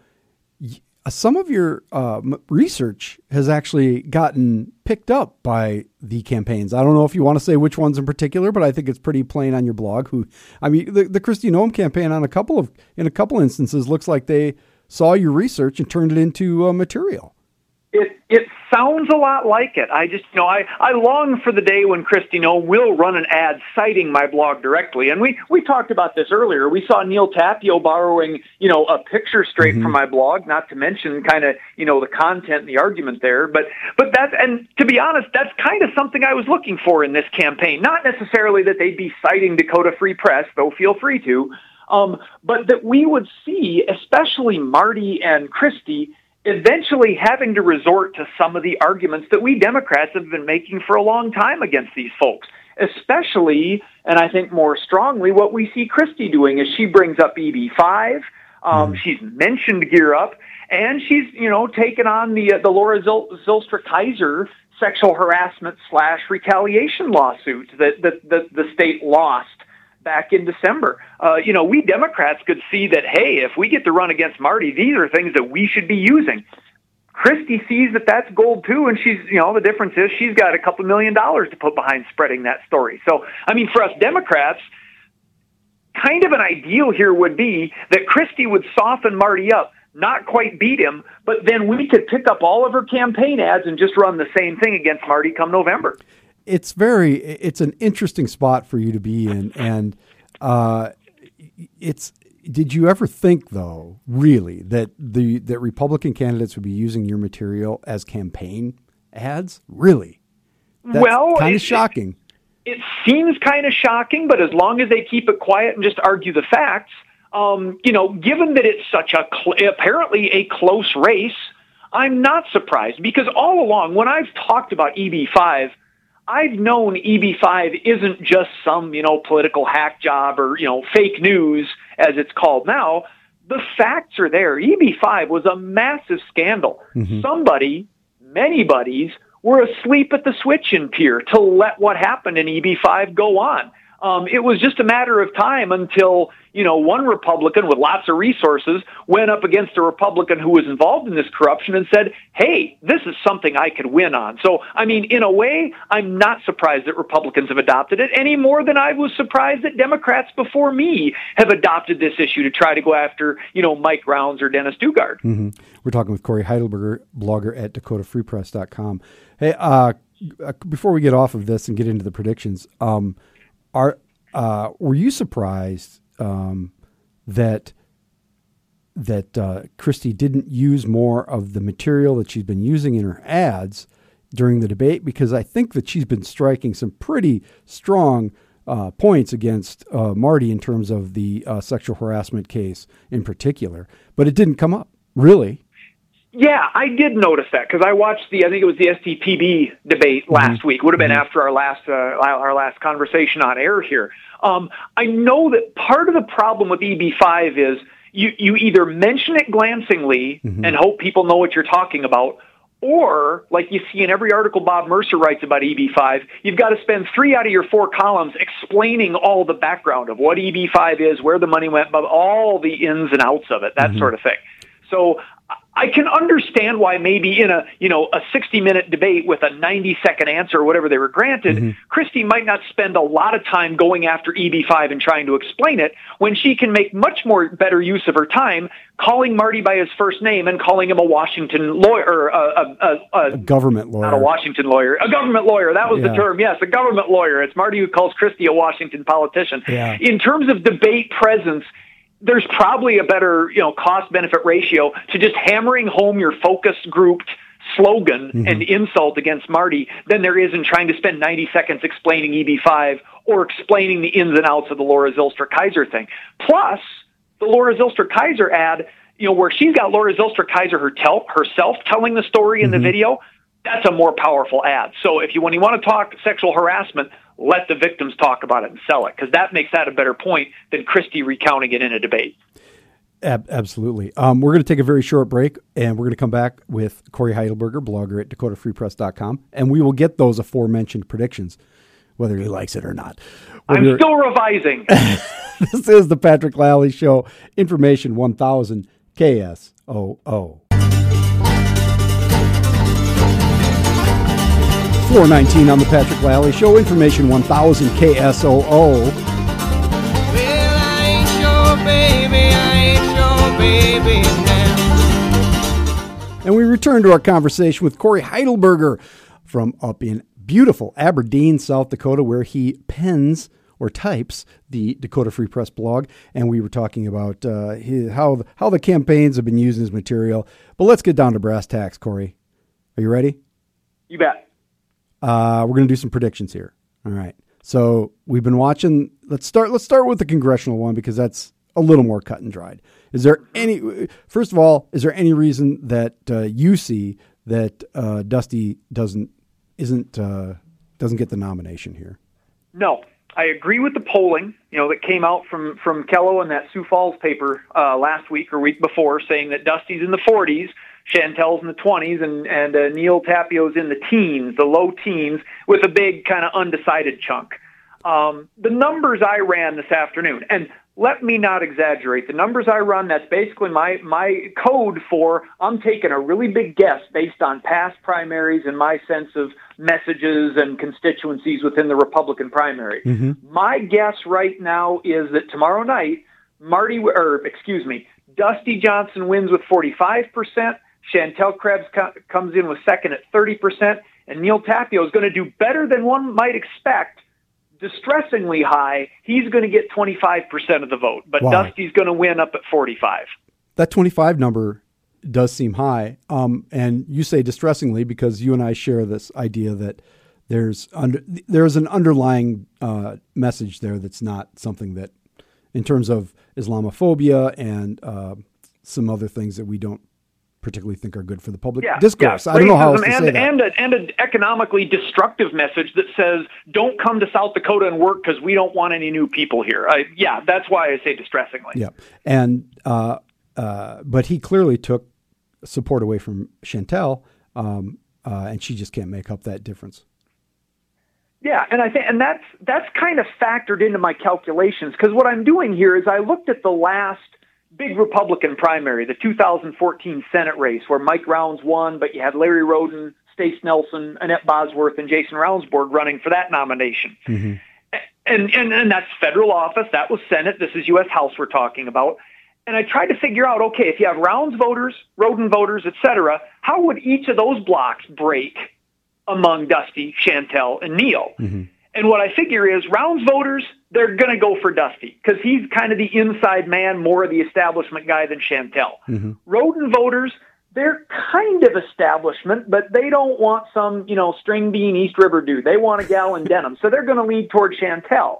y- some of your uh, research has actually gotten picked up by the campaigns. I don't know if you want to say which ones in particular, but I think it's pretty plain on your blog. Who, I mean, the, the Kristi campaign on a couple of in a couple instances looks like they saw your research and turned it into uh, material. It it sounds a lot like it. I just you know I I long for the day when Kristi Noem will run an ad citing my blog directly. And we we talked about this earlier. We saw Neal Tapio borrowing you know a picture straight from my blog. Not to mention kind of you know the content and the argument there. But but that's and to be honest, that's kind of something I was looking for in this campaign. Not necessarily that they'd be citing Dakota Free Press, though feel free to. Um, but that we would see, especially Marty and Kristi, eventually having to resort to some of the arguments that we Democrats have been making for a long time against these folks. Especially, and I think more strongly, what we see Kristi doing is she brings up EB5. Um, She's mentioned Gear Up, and she's you know taken on the uh, the Laura Zil- Zylstra Kaiser sexual harassment slash retaliation lawsuit that that the, the state lost back in December. Uh, you know, we Democrats could see that, hey, if we get to run against Marty, these are things that we should be using. Kristi sees that that's gold too, and she's, you know, the difference is she's got a couple million dollars to put behind spreading that story. So, I mean, for us Democrats, kind of an ideal here would be that Kristi would soften Marty up, not quite beat him, but then we could pick up all of her campaign ads and just run the same thing against Marty come November. It's very it's an interesting spot for you to be in. And uh it's did you ever think though really that the that republican candidates would be using your material as campaign ads? Really? That's Well, kind of shocking. it seems kind of shocking, but as long as they keep it quiet and just argue the facts, um, you know, given that it's such a cl- apparently a close race, I'm not surprised. Because all along when I've talked about EB5, I've known EB5 isn't just some, you know, political hack job or, you know, fake news as it's called now. The facts are there. EB5 was a massive scandal. Somebody, many buddies, were asleep at the switch in Pierre to let what happened in EB5 go on. Um, it was just a matter of time until you know one Republican with lots of resources went up against a Republican who was involved in this corruption and said, "Hey, this is something I could win on." So, I mean, in a way, I'm not surprised that Republicans have adopted it any more than I was surprised that Democrats before me have adopted this issue to try to go after you know Mike Rounds or Dennis Daugaard. we're talking with cory heidelberger blogger at dakotafreepress.com hey uh uh, before we get off of this and get into the predictions um are uh were you surprised um that that uh, Kristi didn't use more of the material that she's been using in her ads during the debate because I think that she's been striking some pretty strong uh, points against uh, Marty in terms of the uh, sexual harassment case in particular, but it didn't come up really. Yeah, I did notice that because I watched the I think it was the SDPB debate last week. Would have been after our last uh, our last conversation on air here. Um, I know that part of the problem with EB5 is you you either mention it glancingly and hope people know what you're talking about, or like you see in every article Bob Mercer writes about EB5, you've got to spend three out of your four columns explaining all the background of what EB5 is, where the money went, but all the ins and outs of it, that sort of thing. So I can understand why maybe in a you know a 60 minute debate with a 90 second answer or whatever they were granted, mm-hmm. Kristi might not spend a lot of time going after EB5 and trying to explain it when she can make much more better use of her time calling Marty by his first name and calling him a Washington lawyer or a, a, a, a Government lawyer. not a Washington lawyer, a government lawyer. That was Yeah. the term. Yes, a government lawyer. It's Marty who calls Kristi a Washington politician. Yeah. In terms of debate presence, there's probably a better, you know, cost benefit ratio to just hammering home your focus grouped slogan Mm-hmm. and insult against Marty than there is in trying to spend 90 seconds explaining EB5 or explaining the ins and outs of the Laura Zylstra Kaiser thing. Plus, the Laura Zylstra Kaiser ad, you know, where she's got Laura Zylstra Kaiser her herself telling the story in the video, that's a more powerful ad. So if you when you want to talk sexual harassment, let the victims talk about it and sell it because that makes that a better point than Kristi recounting it in a debate. Ab- absolutely. Um, we're going to take a very short break, and we're going to come back with Cory Heidelberger, blogger at DakotaFreePress.com, and we will get those aforementioned predictions, whether he likes it or not. We'll I'm still revising. (laughs) this is the Patrick Lally Show, Information 1000 KSOO. 419 on the Patrick Lally Show, Information 1000 KSOO. Well, I ain't your baby, I ain't your baby now. And we return to our conversation with Cory Heidelberger from up in beautiful Aberdeen, South Dakota, where he pens or types the Dakota Free Press blog. And we were talking about uh, his, how, how the campaigns have been using his material. But let's get down to brass tacks, Cory. Are you ready? you bet. Uh, we're going to do some predictions here. All right. So we've been watching. Let's start. Let's start with the congressional one because that's a little more cut and dried. Is there any? First of all, is there any reason that uh, you see that uh, Dusty doesn't isn't uh, doesn't get the nomination here? No, I agree with the polling, you know, that came out from from KELO and that Sioux Falls paper uh, last week or week before, saying that Dusty's in the 40s, Shantel's in the 20s, and and uh, Neal Tapio's in the teens, the low teens, with a big kind of undecided chunk. Um, the numbers I ran this afternoon, and let me not exaggerate. The numbers I run, that's basically my, my code for I'm taking a really big guess based on past primaries and my sense of messages and constituencies within the Republican primary. My guess right now is that tomorrow night, Marty, or excuse me, Dusty Johnson wins with 45%, Shantel Krebs co- comes in with second at 30%, and Neal Tapio is going to do better than one might expect distressingly high, he's going to get 25% of the vote, but Wow. Dusty's going to win up at 45. That twenty five number does seem high, um, and you say distressingly because you and I share this idea that there's under there's an underlying uh, message there that's not something that, in terms of Islamophobia and uh, some other things that we don't particularly think are good for the public Yeah, discourse. yeah. I don't know how else to and, say that. And, a, and an economically destructive message that says, don't come to South Dakota and work because we don't want any new people here. I, yeah, that's why I say distressingly. Yeah, and uh, uh, but he clearly took support away from Shantel, um, uh, and she just can't make up that difference. Yeah, and I think and that's that's kind of factored into my calculations because what I'm doing here is I looked at the last big Republican primary, the 2014 Senate race where Mike Rounds won, but you had Larry Rhoden, Stace Nelson, Annette Bosworth, and Jason Ravnsborg running for that nomination. Mm-hmm. And, and and that's federal office. That was Senate. This is U.S. House we're talking about. And I tried to figure out, okay, if you have Rounds voters, Roden voters, et cetera, how would each of those blocks break among Dusty, Shantel, and Neil? Mm-hmm. And what I figure is Rounds voters, they're going to go for Dusty because he's kind of the inside man, more of the establishment guy than Shantel. Rhoden voters, they're kind of establishment, but they don't want some, you know, string bean East River dude. They want a gal in denim. So they're going to lead toward Shantel.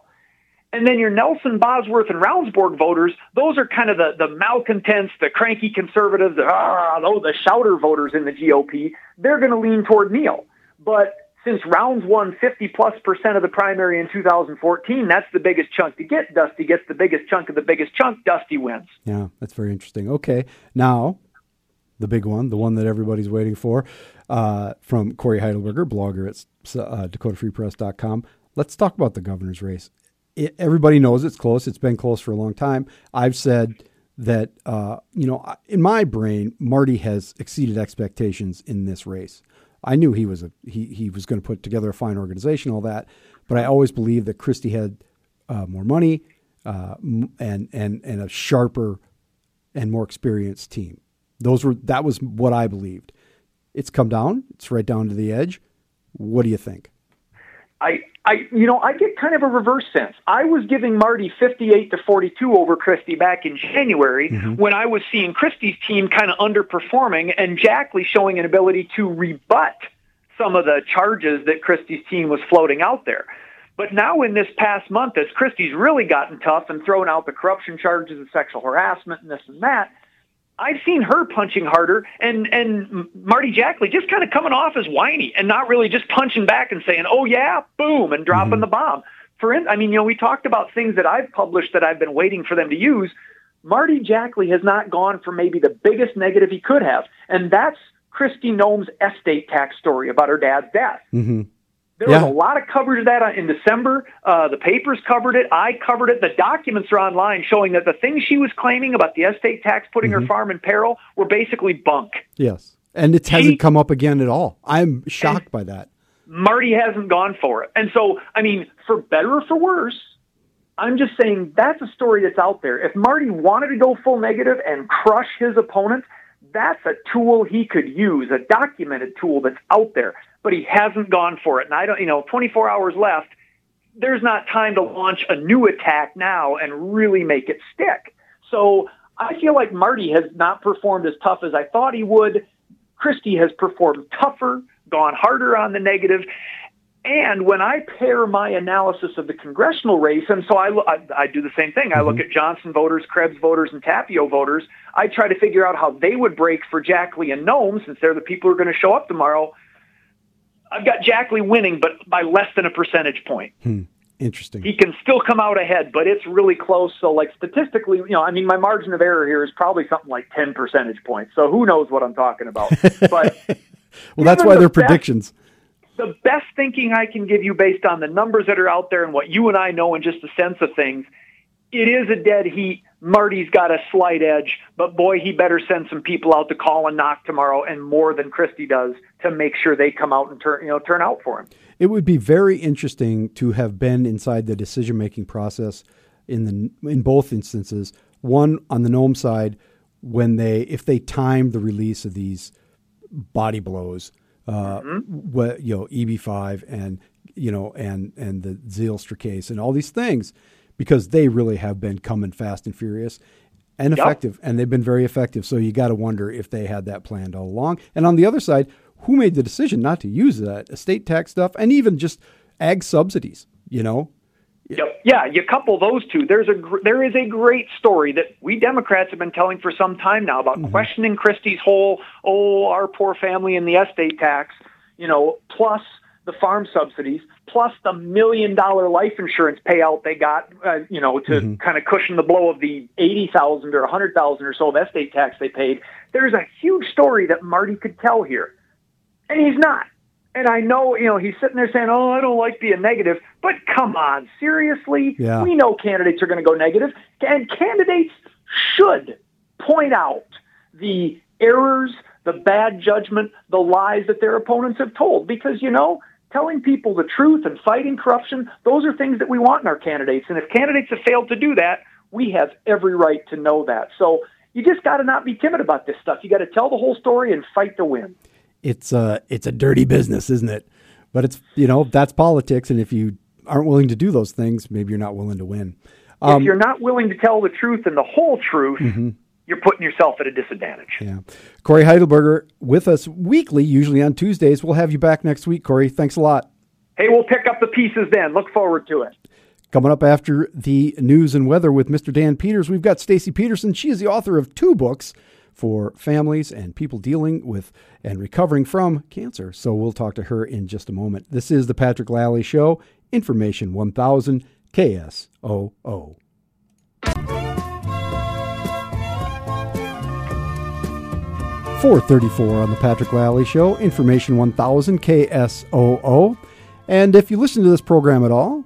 And then your Nelson, Bosworth, and Ravnsborg voters, those are kind of the, the malcontents, the cranky conservatives, the, ah, those, the shouter voters in the GOP. They're going to lean toward Neal. But since Rounds won 50 plus percent of the primary in 2014, that's the biggest chunk to get. Dusty gets the biggest chunk of the biggest chunk. Dusty wins. Yeah, that's very interesting. Okay, now the big one, the one that everybody's waiting for, uh, from Cory Heidelberger, blogger at uh, DakotaFreePress.com. Let's talk about the governor's race. It, everybody knows it's close. It's been close for a long time. I've said that uh, you know, in my brain, Marty has exceeded expectations in this race. I knew he was a he he was going to put together a fine organization, all that, but I always believed that Kristi had uh, more money uh, and and and a sharper and more experienced team. Those were that was what I believed. It's come down. It's right down to the edge. What do you think? I, I, you know, I get kind of a reverse sense. I was giving Marty 58 to 42 over Kristi back in January mm-hmm. when I was seeing Kristi's team kind of underperforming and Jackley showing an ability to rebut some of the charges that Kristi's team was floating out there. But now in this past month, as Kristi's really gotten tough and thrown out the corruption charges and sexual harassment and this and that, I've seen her punching harder and and Marty Jackley just kind of coming off as whiny and not really just punching back and saying, "Oh yeah, boom," and dropping the bomb. For in, I mean, you know, we talked about things that I've published that I've been waiting for them to use. Marty Jackley has not gone for maybe the biggest negative he could have, and that's Kristi Noem's estate tax story about her dad's death. Mm-hmm. There Yeah. was a lot of coverage of that in December. Uh, the papers covered it. I covered it. The documents are online showing that the things she was claiming about the estate tax putting Mm-hmm. her farm in peril were basically bunk. Yes, and it hasn't He- come up again at all. I'm shocked by that. Marty hasn't gone for it. And so, I mean, for better or for worse, I'm just saying that's a story that's out there. If Marty wanted to go full negative and crush his opponent, that's a tool he could use, a documented tool that's out there. But he hasn't gone for it. And I don't, you know, 24 hours left. There's not time to launch a new attack now and really make it stick. So I feel like Marty has not performed as tough as I thought he would. Kristi has performed tougher, gone harder on the negative. And when I pair my analysis of the congressional race, and so I, I, I do the same thing. I look mm-hmm. at Johnson voters, Krebs voters, and Tapio voters. I try to figure out how they would break for Jackley and Noem, since they're the people who are going to show up tomorrow. I've got Jackley winning, but by less than a percentage point. Hmm. Interesting. He can still come out ahead, but it's really close. So, like statistically, you know, I mean, my margin of error here is probably something like ten percentage points. So, who knows what I'm talking about? (laughs) But well, that's why the they're best- predictions. the best thinking I can give you based on the numbers that are out there and what you and I know and just the sense of things, it is a dead heat. Marty's got a slight edge, but boy, he better send some people out to call and knock tomorrow, and more than Kristi does to make sure they come out and turn you know turn out for him. It would be very interesting to have been inside the decision making process in the in both instances. One on the Noem side, when they if they timed the release of these body blows, uh, what you know EB five and you know and and the Zylstra case and all these things, because they really have been coming fast and furious. And Yep. effective, and they've been very effective. So you got to wonder if they had that planned all along. And on the other side, who made the decision not to use that estate tax stuff and even just ag subsidies? You know, Yep. Yeah, you couple those two. There's a gr- there is a great story that we Democrats have been telling for some time now about mm-hmm. questioning Kristi's whole oh our poor family and the estate tax, you know, plus the farm subsidies, plus the million dollar life insurance payout they got, uh, you know, to kind of cushion the blow of the eighty thousand or a hundred thousand or so of estate tax they paid. There's a huge story that Marty could tell here, and he's not. And I know, you know, he's sitting there saying, "Oh, I don't like being negative." But come on, seriously? Yeah. We know candidates are going to go negative, and candidates should point out the errors, the bad judgment, the lies that their opponents have told because you know, telling people the truth and fighting corruption, those are things that we want in our candidates. And if candidates have failed to do that, we have every right to know that. So, you just got to not be timid about this stuff. You got to tell the whole story and fight to win. it's a it's a dirty business, isn't it? But it's you know that's politics, and if you aren't willing to do those things, maybe you're not willing to win. if um, you're not willing to tell the truth and the whole truth, mm-hmm. You're putting yourself at a disadvantage. Yeah. Cory Heidelberger with us weekly, usually on Tuesdays. We'll have you back next week, Cory. Thanks a lot. Hey, we'll pick up the pieces then. Look forward to it. Coming up after the news and weather with Mr. Dan Peters, we've got Stacy Peterson. She is the author of two books for families and people dealing with and recovering from cancer. So we'll talk to her in just a moment. This is the Patrick Lally Show, Information 1000 KSOO. 434 on the Patrick Lally Show, Information 1000 KSOO. And if you listen to this program at all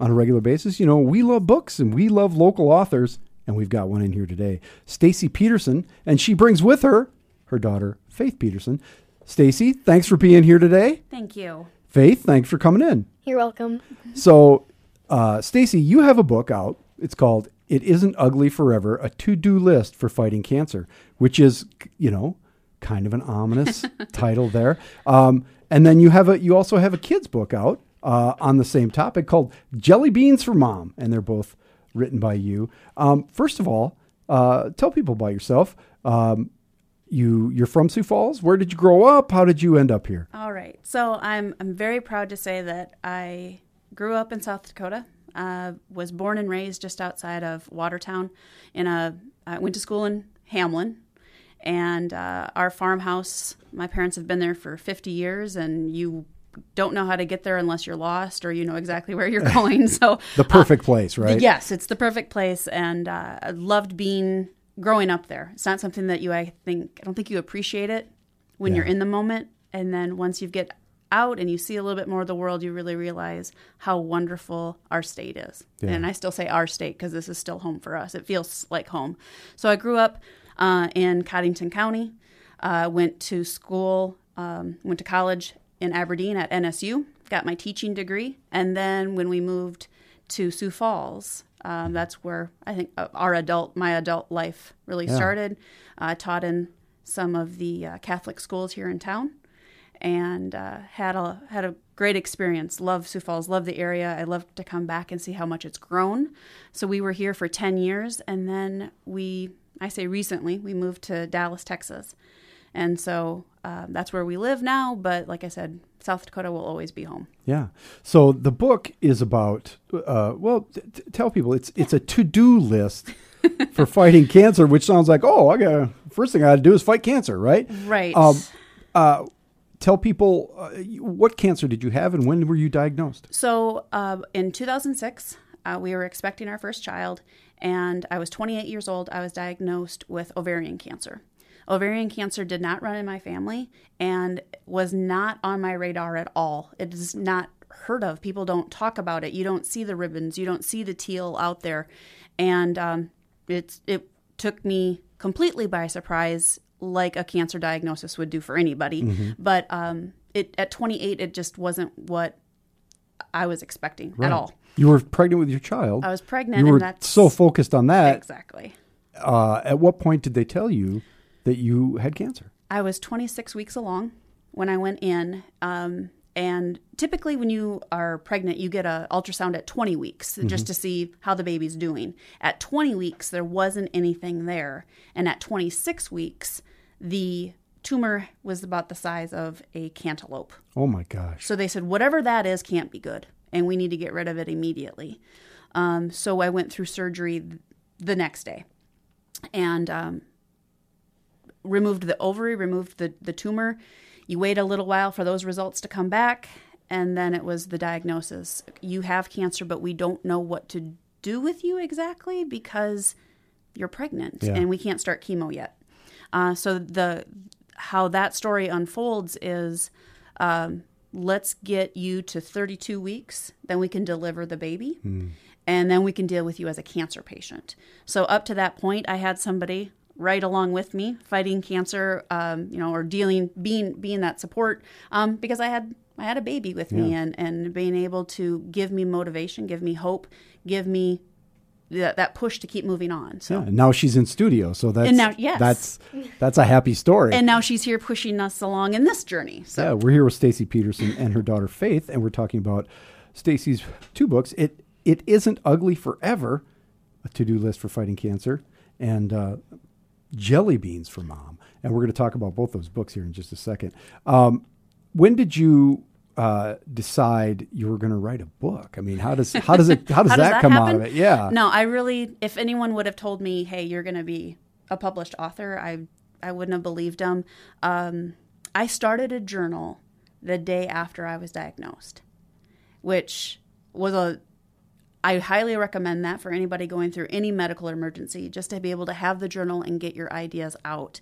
on a regular basis, you know, we love books and we love local authors and we've got one in here today. Stacy Peterson, and she brings with her her daughter Faith Peterson. Stacy, thanks for being here today. Thank you. Faith, thanks for coming in. You're welcome. So, uh, Stacy, you have a book out. It's called "It Isn't Ugly Forever: A To-Do List for Fighting Cancer," which is, you know, kind of an ominous (laughs) title there. Um, and then you have a you also have a kids book out uh, on the same topic called "Jelly Beans for Mom," and they're both written by you. Um, first of all, uh, tell people about yourself. Um, you you're from Sioux Falls. Where did you grow up? How did you end up here? All right. So I'm I'm very proud to say that I grew up in South Dakota. Uh, was born and raised just outside of Watertown. In a I went to school in Hamlin, and uh, our farmhouse. My parents have been there for 50 years, and you don't know how to get there unless you're lost or you know exactly where you're (laughs) going. So The perfect place, right? Yes, it's the perfect place, and uh, I loved being growing up there. It's not something that you, I think, I don't think you appreciate it when you're in the moment, and then once you get out and you see a little bit more of the world, you really realize how wonderful our state is. And I still say our state because this is still home for us. It feels like home. So I grew up uh, in Codington County. Uh, went to school, um, went to college in Aberdeen at NSU, got my teaching degree, and then when we moved to Sioux Falls, um, that's where I think uh, our adult, my adult life really started. I taught in some of the uh, Catholic schools here in town, and uh, had a had a great experience. Love Sioux Falls, love the area. I love to come back and see how much it's grown. So we were here for ten years, and then we, I say recently, we moved to Dallas, Texas, and so uh, that's where we live now. But like I said, South Dakota will always be home. Yeah. So the book is about uh, well, t- t- tell people it's it's a to-do list (laughs) for fighting cancer, which sounds like oh, I got first thing I got to do is fight cancer, right? Right. Um, uh, tell people uh, what cancer did you have and when were you diagnosed? So uh, in 2006, uh, we were expecting our first child, and I was 28 years old. I was diagnosed with ovarian cancer. Ovarian cancer did not run in my family and was not on my radar at all. It is not heard of. People don't talk about it. You don't see the ribbons. You don't see the teal out there, and um, it's it took me completely by surprise, like a cancer diagnosis would do for anybody. But um, it at 28, it just wasn't what I was expecting at all. You were pregnant with your child. I was pregnant, You were and that's so focused on that. exactly. Uh, at what point did they tell you that you had cancer? I was 26 weeks along when I went in. Um, and typically, when you are pregnant, you get a ultrasound at 20 weeks just to see how the baby's doing. At 20 weeks, there wasn't anything there, and at 26 weeks, the tumor was about the size of a cantaloupe. Oh my gosh. So they said, whatever that is can't be good, and we need to get rid of it immediately. Um, so I went through surgery th- the next day and um, removed the ovary, removed the, the tumor. You wait a little while for those results to come back, and then it was the diagnosis. You have cancer, but we don't know what to do with you exactly because you're pregnant Yeah. and we can't start chemo yet. Uh, so the how that story unfolds is um, let's get you to 32 weeks, then we can deliver the baby, and then we can deal with you as a cancer patient. So up to that point, I had somebody right along with me fighting cancer, um, you know, or dealing being being that support um, because I had I had a baby with me and and being able to give me motivation, give me hope, give me that, that push to keep moving on. So. Yeah, and now she's in studio, so that's And now- yes. that's that's a happy story. And now she's here pushing us along in this journey. So Yeah, we're here with Stacy Peterson and her daughter Faith, and we're talking about Stacy's two books. It it isn't ugly forever, a to do list for fighting cancer, and uh, Jelly Beans for Mom. And we're going to talk about both those books here in just a second. Um, when did you uh, decide you were going to write a book? I mean, how does how does it how does, (laughs) How that, come out happen? of it? Yeah, No, I really, if anyone would have told me, hey, you're going to be a published author, I, I wouldn't have believed them. Um, I started a journal the day after I was diagnosed, which was a, I highly recommend that for anybody going through any medical emergency, just to be able to have the journal and get your ideas out.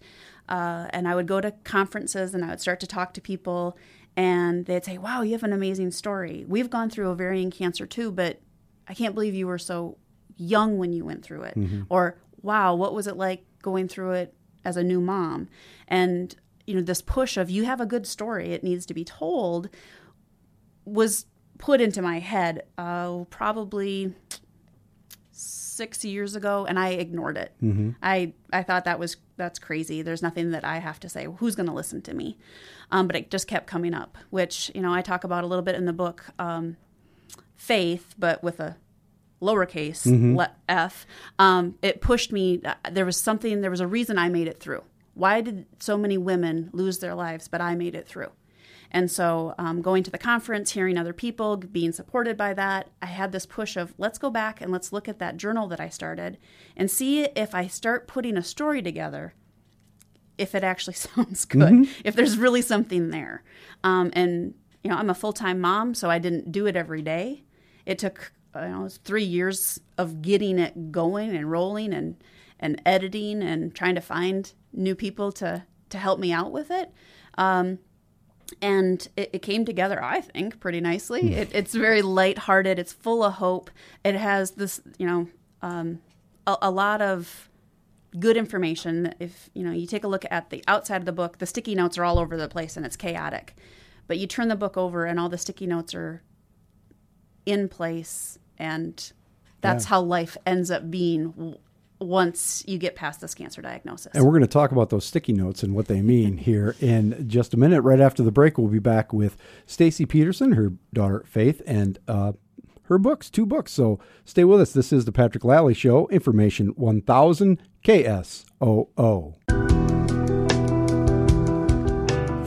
Uh, and I would go to conferences and I would start to talk to people, and they'd say, Wow, you have an amazing story. We've gone through ovarian cancer too, but I can't believe you were so young when you went through it, or wow, what was it like going through it as a new mom? And you know, this push of you have a good story, it needs to be told, was put into my head uh, probably six years ago, and I ignored it. I I thought that was that's crazy. There's nothing that I have to say. Who's going to listen to me? Um, but it just kept coming up, which you know I talk about a little bit in the book, um, faith, but with a lowercase le- f. Um, it pushed me. uh, There was something. There was a reason I made it through. Why did so many women lose their lives, but I made it through? And so, um, going to the conference, hearing other people, being supported by that, I had this push of let's go back and let's look at that journal that I started and see if I start putting a story together, if it actually (laughs) sounds good, if there's really something there. Um, and, you know, I'm a full time mom, so I didn't do it every day. It took, you know, it was three years of getting it going and rolling and, and editing and trying to find new people to, to help me out with it. Um, and it, it came together i think pretty nicely. It, it's very lighthearted. It's full of hope. It has this you know um, a, a lot of good information. If you know you take a look at the outside of the book the sticky notes are all over the place and it's chaotic. But you turn the book over and all the sticky notes are in place and that's Yeah. how life ends up being once you get past this cancer diagnosis And we're going to talk about those sticky notes and what they mean (laughs) here in just a minute. Right after the break, we'll be back with Stacy Peterson, her daughter Faith, and uh, her books, two books. So stay with us. This is the Patrick Lally Show, Information 1000 KSOO.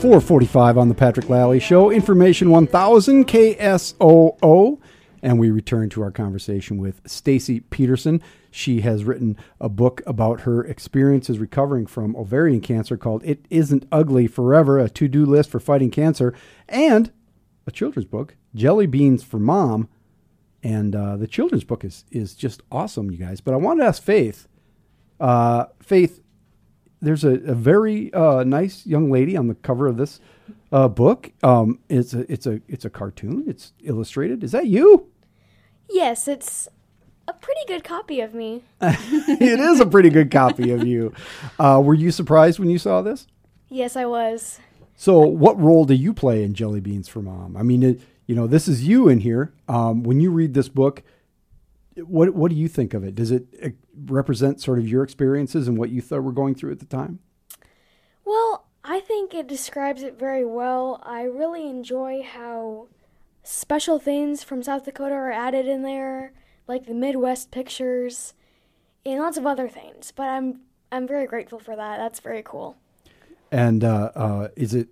445 on the Patrick Lally Show, Information 1000 KSOO. And we return to our conversation with Stacy Peterson. She has written a book about her experiences recovering from ovarian cancer called It Isn't Ugly Forever, a to do list for fighting cancer, and a children's book, Jelly Beans for Mom. And uh, the children's book is, is just awesome, you guys. But I wanted to ask Faith. Uh, Faith, there's a, a very uh, nice young lady on the cover of this uh, book. Um, it's a it's a it's a cartoon. It's illustrated. Is that you? Yes, it's a pretty good copy of me. (laughs) it is a pretty good copy of you. Uh, were you surprised when you saw this? Yes, I was. So, what role do you play in Jelly Beans for Mom? I mean, it, you know, this is you in here. Um, when you read this book, what what do you think of it? Does it uh, represent sort of your experiences and what you thought were going through at the time? Well, I think it describes it very well. I really enjoy how special things from South Dakota are added in there, like the Midwest pictures and lots of other things. But I'm I'm very grateful for that. That's very cool. And uh, uh, is it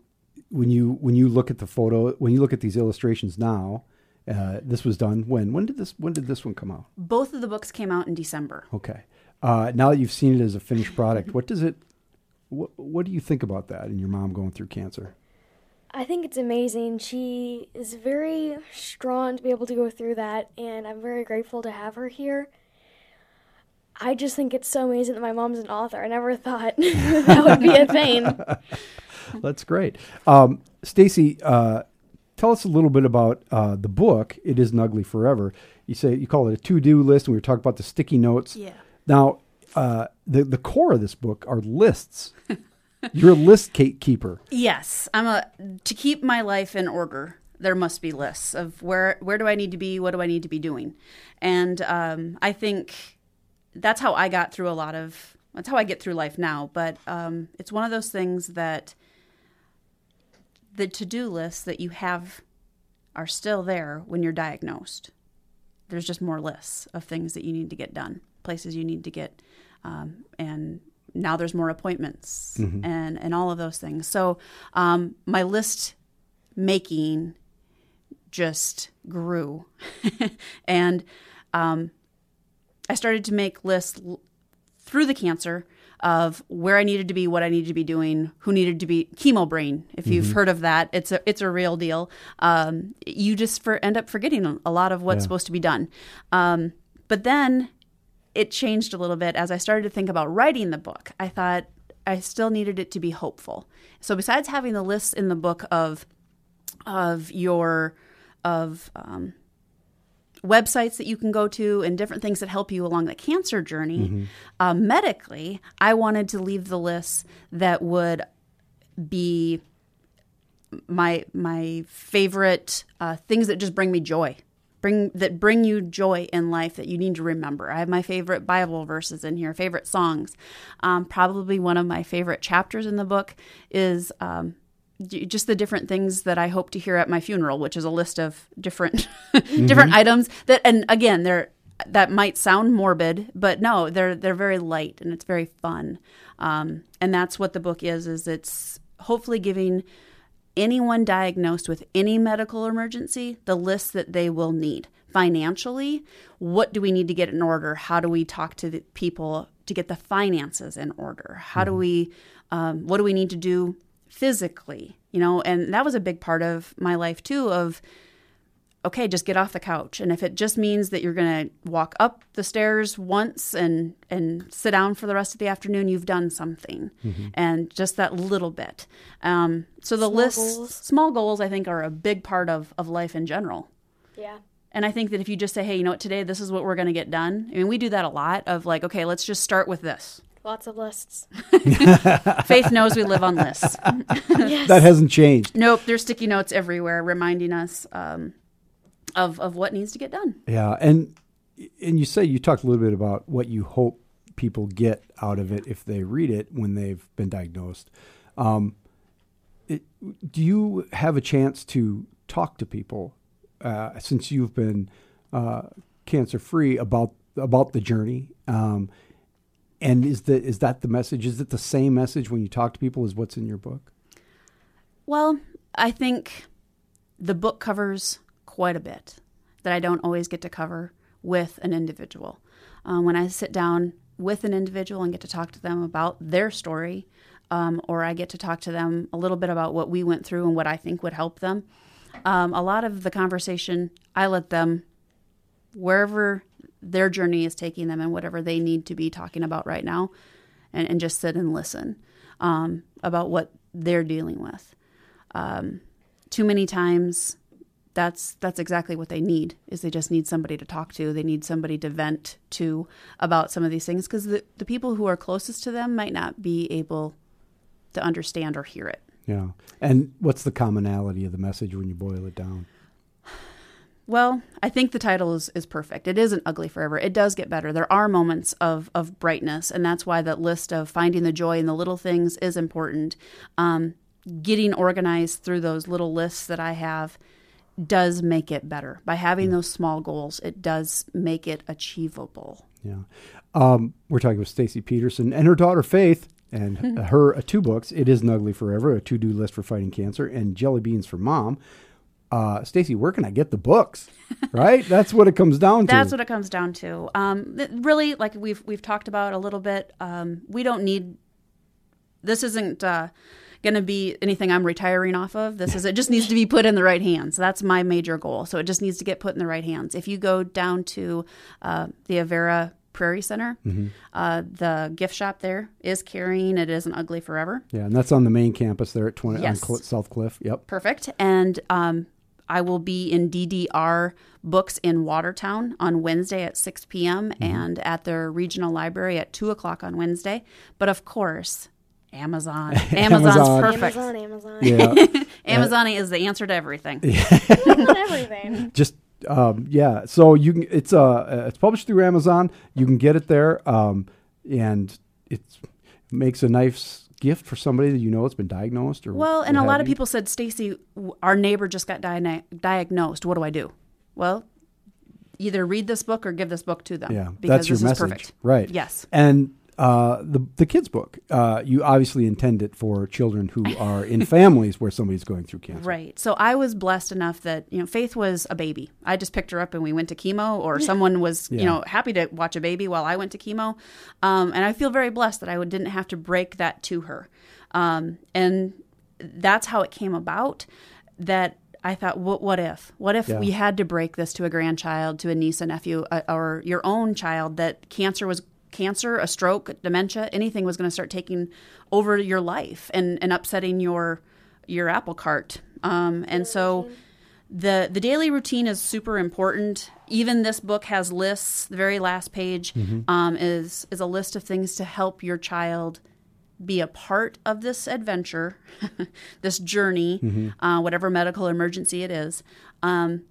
when you when you look at the photo when you look at these illustrations now? Uh, this was done when? When did this when did this one come out? both of the books came out in december Okay. Uh, now that you've seen it as a finished product, what does it? What, what do you think about that and your mom going through cancer? I think it's amazing. She is very strong to be able to go through that, and I'm very grateful to have her here. I just think it's so amazing that my mom's an author. I never thought (laughs) that would be a thing. (laughs) That's great. Um, Stacy, uh, tell us a little bit about uh, the book. It isn't ugly forever. You say you call it a to-do list, and we were talking about the sticky notes. Yeah. Now, uh, the the core of this book are lists. (laughs) You're a list keeper. Yes, I'm a to keep my life in order. There must be lists of where where do I need to be, what do I need to be doing, and um, I think that's how I got through a lot of. That's how I get through life now. But um, it's one of those things that the to do lists that you have are still there when you're diagnosed. There's just more lists of things that you need to get done, places you need to get, um, and now there's more appointments and and all of those things. So um, my list making just grew, (laughs) and um, I started to make lists through the cancer of where I needed to be, what I needed to be doing, who needed to be chemo brain. If you've heard of that, it's a it's a real deal. Um, you just for end up forgetting a lot of what's Yeah. supposed to be done. Um, but then it changed a little bit as I started to think about writing the book. I thought I still needed it to be hopeful. So besides having the lists in the book of of your of um, websites that you can go to and different things that help you along the cancer journey. Uh, medically, I wanted to leave the list that would be my my favorite uh, things that just bring me joy bring that bring you joy in life that you need to remember. I have my favorite bible verses in here favorite songs. Um, probably one of my favorite chapters in the book is um, just the different things that i hope to hear at my funeral which is a list of different (laughs) different items that and again they're that might sound morbid but no they're they're very light and it's very fun. Um, and that's what the book is is it's hopefully giving anyone diagnosed with any medical emergency the list that they will need. Financially what do we need to get in order? How do we talk to the people to get the finances in order? How do we um, what do we need to do physically? You know and that was a big part of my life too of okay, just get off the couch. And if it just means that you're going to walk up the stairs once and and sit down for the rest of the afternoon, you've done something. And just that little bit. Um, so the Small list, goals. small goals, I think, are a big part of of life in general. Yeah. And I think that if you just say, hey, you know what, today this is what we're going to get done. I mean, we do that a lot of like, okay, let's just start with this. Lots of lists. (laughs) Faith knows we live on lists. (laughs) yes. That hasn't changed. nope, there's sticky notes everywhere reminding us um, of of what needs to get done. Yeah, and and you say you talked a little bit about what you hope people get out of it if they read it when they've been diagnosed. Um, it, do you have a chance to talk to people uh, since you've been uh, cancer free about about the journey? Um, and is the is that the message? Is it the same message when you talk to people as what's in your book? Well, I think the book covers quite a bit that I don't always get to cover with an individual. Um, when I sit down with an individual and get to talk to them about their story, um, or I get to talk to them a little bit about what we went through and what I think would help them, um, a lot of the conversation I let them wherever their journey is taking them and whatever they need to be talking about right now, and, and just sit and listen um, about what they're dealing with. Um, too many times, that's that's exactly what they need. Is they just need somebody to talk to. They need somebody to vent to about some of these things because the the people who are closest to them might not be able to understand or hear it. Yeah. And what's the commonality of the message when you boil it down? Well, I think the title is, is perfect. It isn't ugly forever. It does get better. There are moments of, of brightness, and that's why that list of finding the joy in the little things is important. Um, getting organized through those little lists that I have does make it better. By having those small goals, it does make it achievable. Yeah. Um, we're talking with Stacy Peterson and her daughter Faith and her uh, two books. It Isn't Ugly Forever, a to-do list for fighting cancer, and Jelly Beans for Mom. Uh, Stacy, where can I get the books? (laughs) Right? That's what it comes down to. That's what it comes down to. Um, th- really, like we've we've talked about a little bit. Um, we don't need. This isn't uh, going to be anything I'm retiring off of. This is it. Just needs to be put in the right hands. That's my major goal. So it just needs to get put in the right hands. If you go down to uh, the Avera Prairie Center, Mm-hmm. uh, the gift shop there is carrying. It isn't ugly forever. yeah, and that's on the main campus there at 20 Yes. on Cl- South Cliff. Yep. Perfect. And um, I will be in DDR Books in Watertown on Wednesday at 6 p.m. and at their regional library at 2 o'clock on Wednesday. But of course, Amazon. (laughs) Amazon's Amazon. perfect. Amazon, Amazon. (laughs) Yeah. Amazon is the answer to everything. Everything. (laughs) just um, yeah. So you can it's uh it's published through Amazon. You can get it there, um, and it makes a nice gift for somebody that you know has been diagnosed or Well, and a lot have of people said, Stacy, our neighbor just got diagno- diagnosed. What do I do? Well, either read this book or give this book to them. Yeah, because that's your this message, is perfect. right? Yes. And uh, the the kids book, uh, you obviously intend it for children who are in (laughs) families where somebody's going through cancer. Right. So I was blessed enough that, you know, Faith was a baby. I just picked her up and we went to chemo, or someone was, Yeah. you know, happy to watch a baby while I went to chemo. Um, and I feel very blessed that I would- didn't have to break that to her. Um, and that's how it came about that I thought, what, what if? What if Yeah. we had to break this to a grandchild, to a niece, a nephew, uh, or your own child that cancer was cancer, a stroke, dementia, anything was going to start taking over your life and, and upsetting your your apple cart. Um, and so the the daily routine is super important. Even this book has lists. The very last page um, is is a list of things to help your child be a part of this adventure, (laughs) this journey, uh, whatever medical emergency it is, um,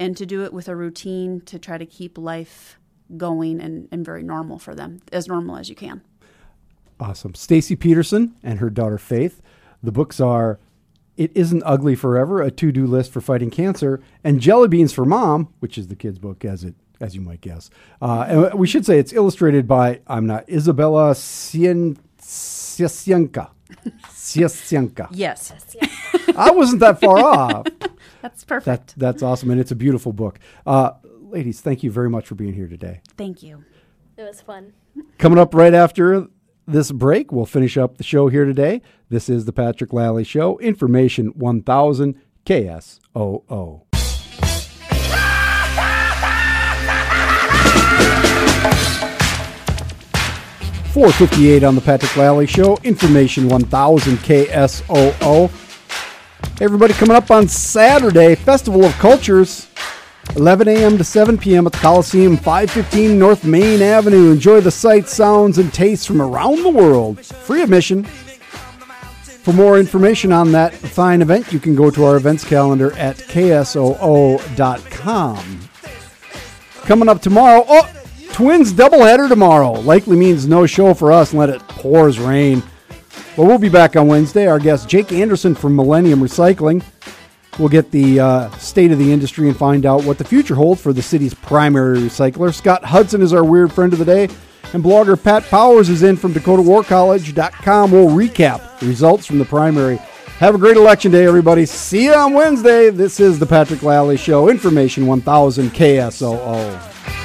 and to do it with a routine to try to keep life going and, and very normal for them, as normal as you can. Awesome. Stacy Peterson and her daughter Faith. The books are It Isn't Ugly Forever, a to-do list for fighting cancer, and Jelly Beans for Mom, which is the kids' book as it as you might guess. Uh, and we should say it's illustrated by I'm not Isabella Cien- Ciesienka. Ciesienka. (laughs) Yes, I wasn't that far off. (laughs) that's perfect. That that's awesome, and it's a beautiful book. Uh, ladies, thank you very much for being here today. Thank you. It was fun. Coming up right after this break, we'll finish up the show here today. This is the Patrick Lally Show, Information 1000 KSOO. Four fifty-eight on the Patrick Lally Show. Information one thousand KSOO. Hey, everybody, coming up on Saturday, Festival of Cultures, 11 a.m. to 7 p.m. at the Coliseum, 515 North Main Avenue. Enjoy the sights, sounds, and tastes from around the world. Free admission. For more information on that fine event, you can go to our events calendar at ksoo.com. Coming up tomorrow, oh, Twins doubleheader tomorrow. Likely means no show for us let it pours rain. But we'll be back on Wednesday. Our guest, Jake Anderson from Millennium Recycling. We'll get the uh, state of the industry and find out what the future holds for the city's primary recycler. Scott Hudson is our weird friend of the day. And blogger Pat Powers is in from DakotaWarCollege.com. We'll recap the results from the primary. Have a great election day, everybody. See you on Wednesday. This is the Patrick Lally Show, Information 1000 KSOO.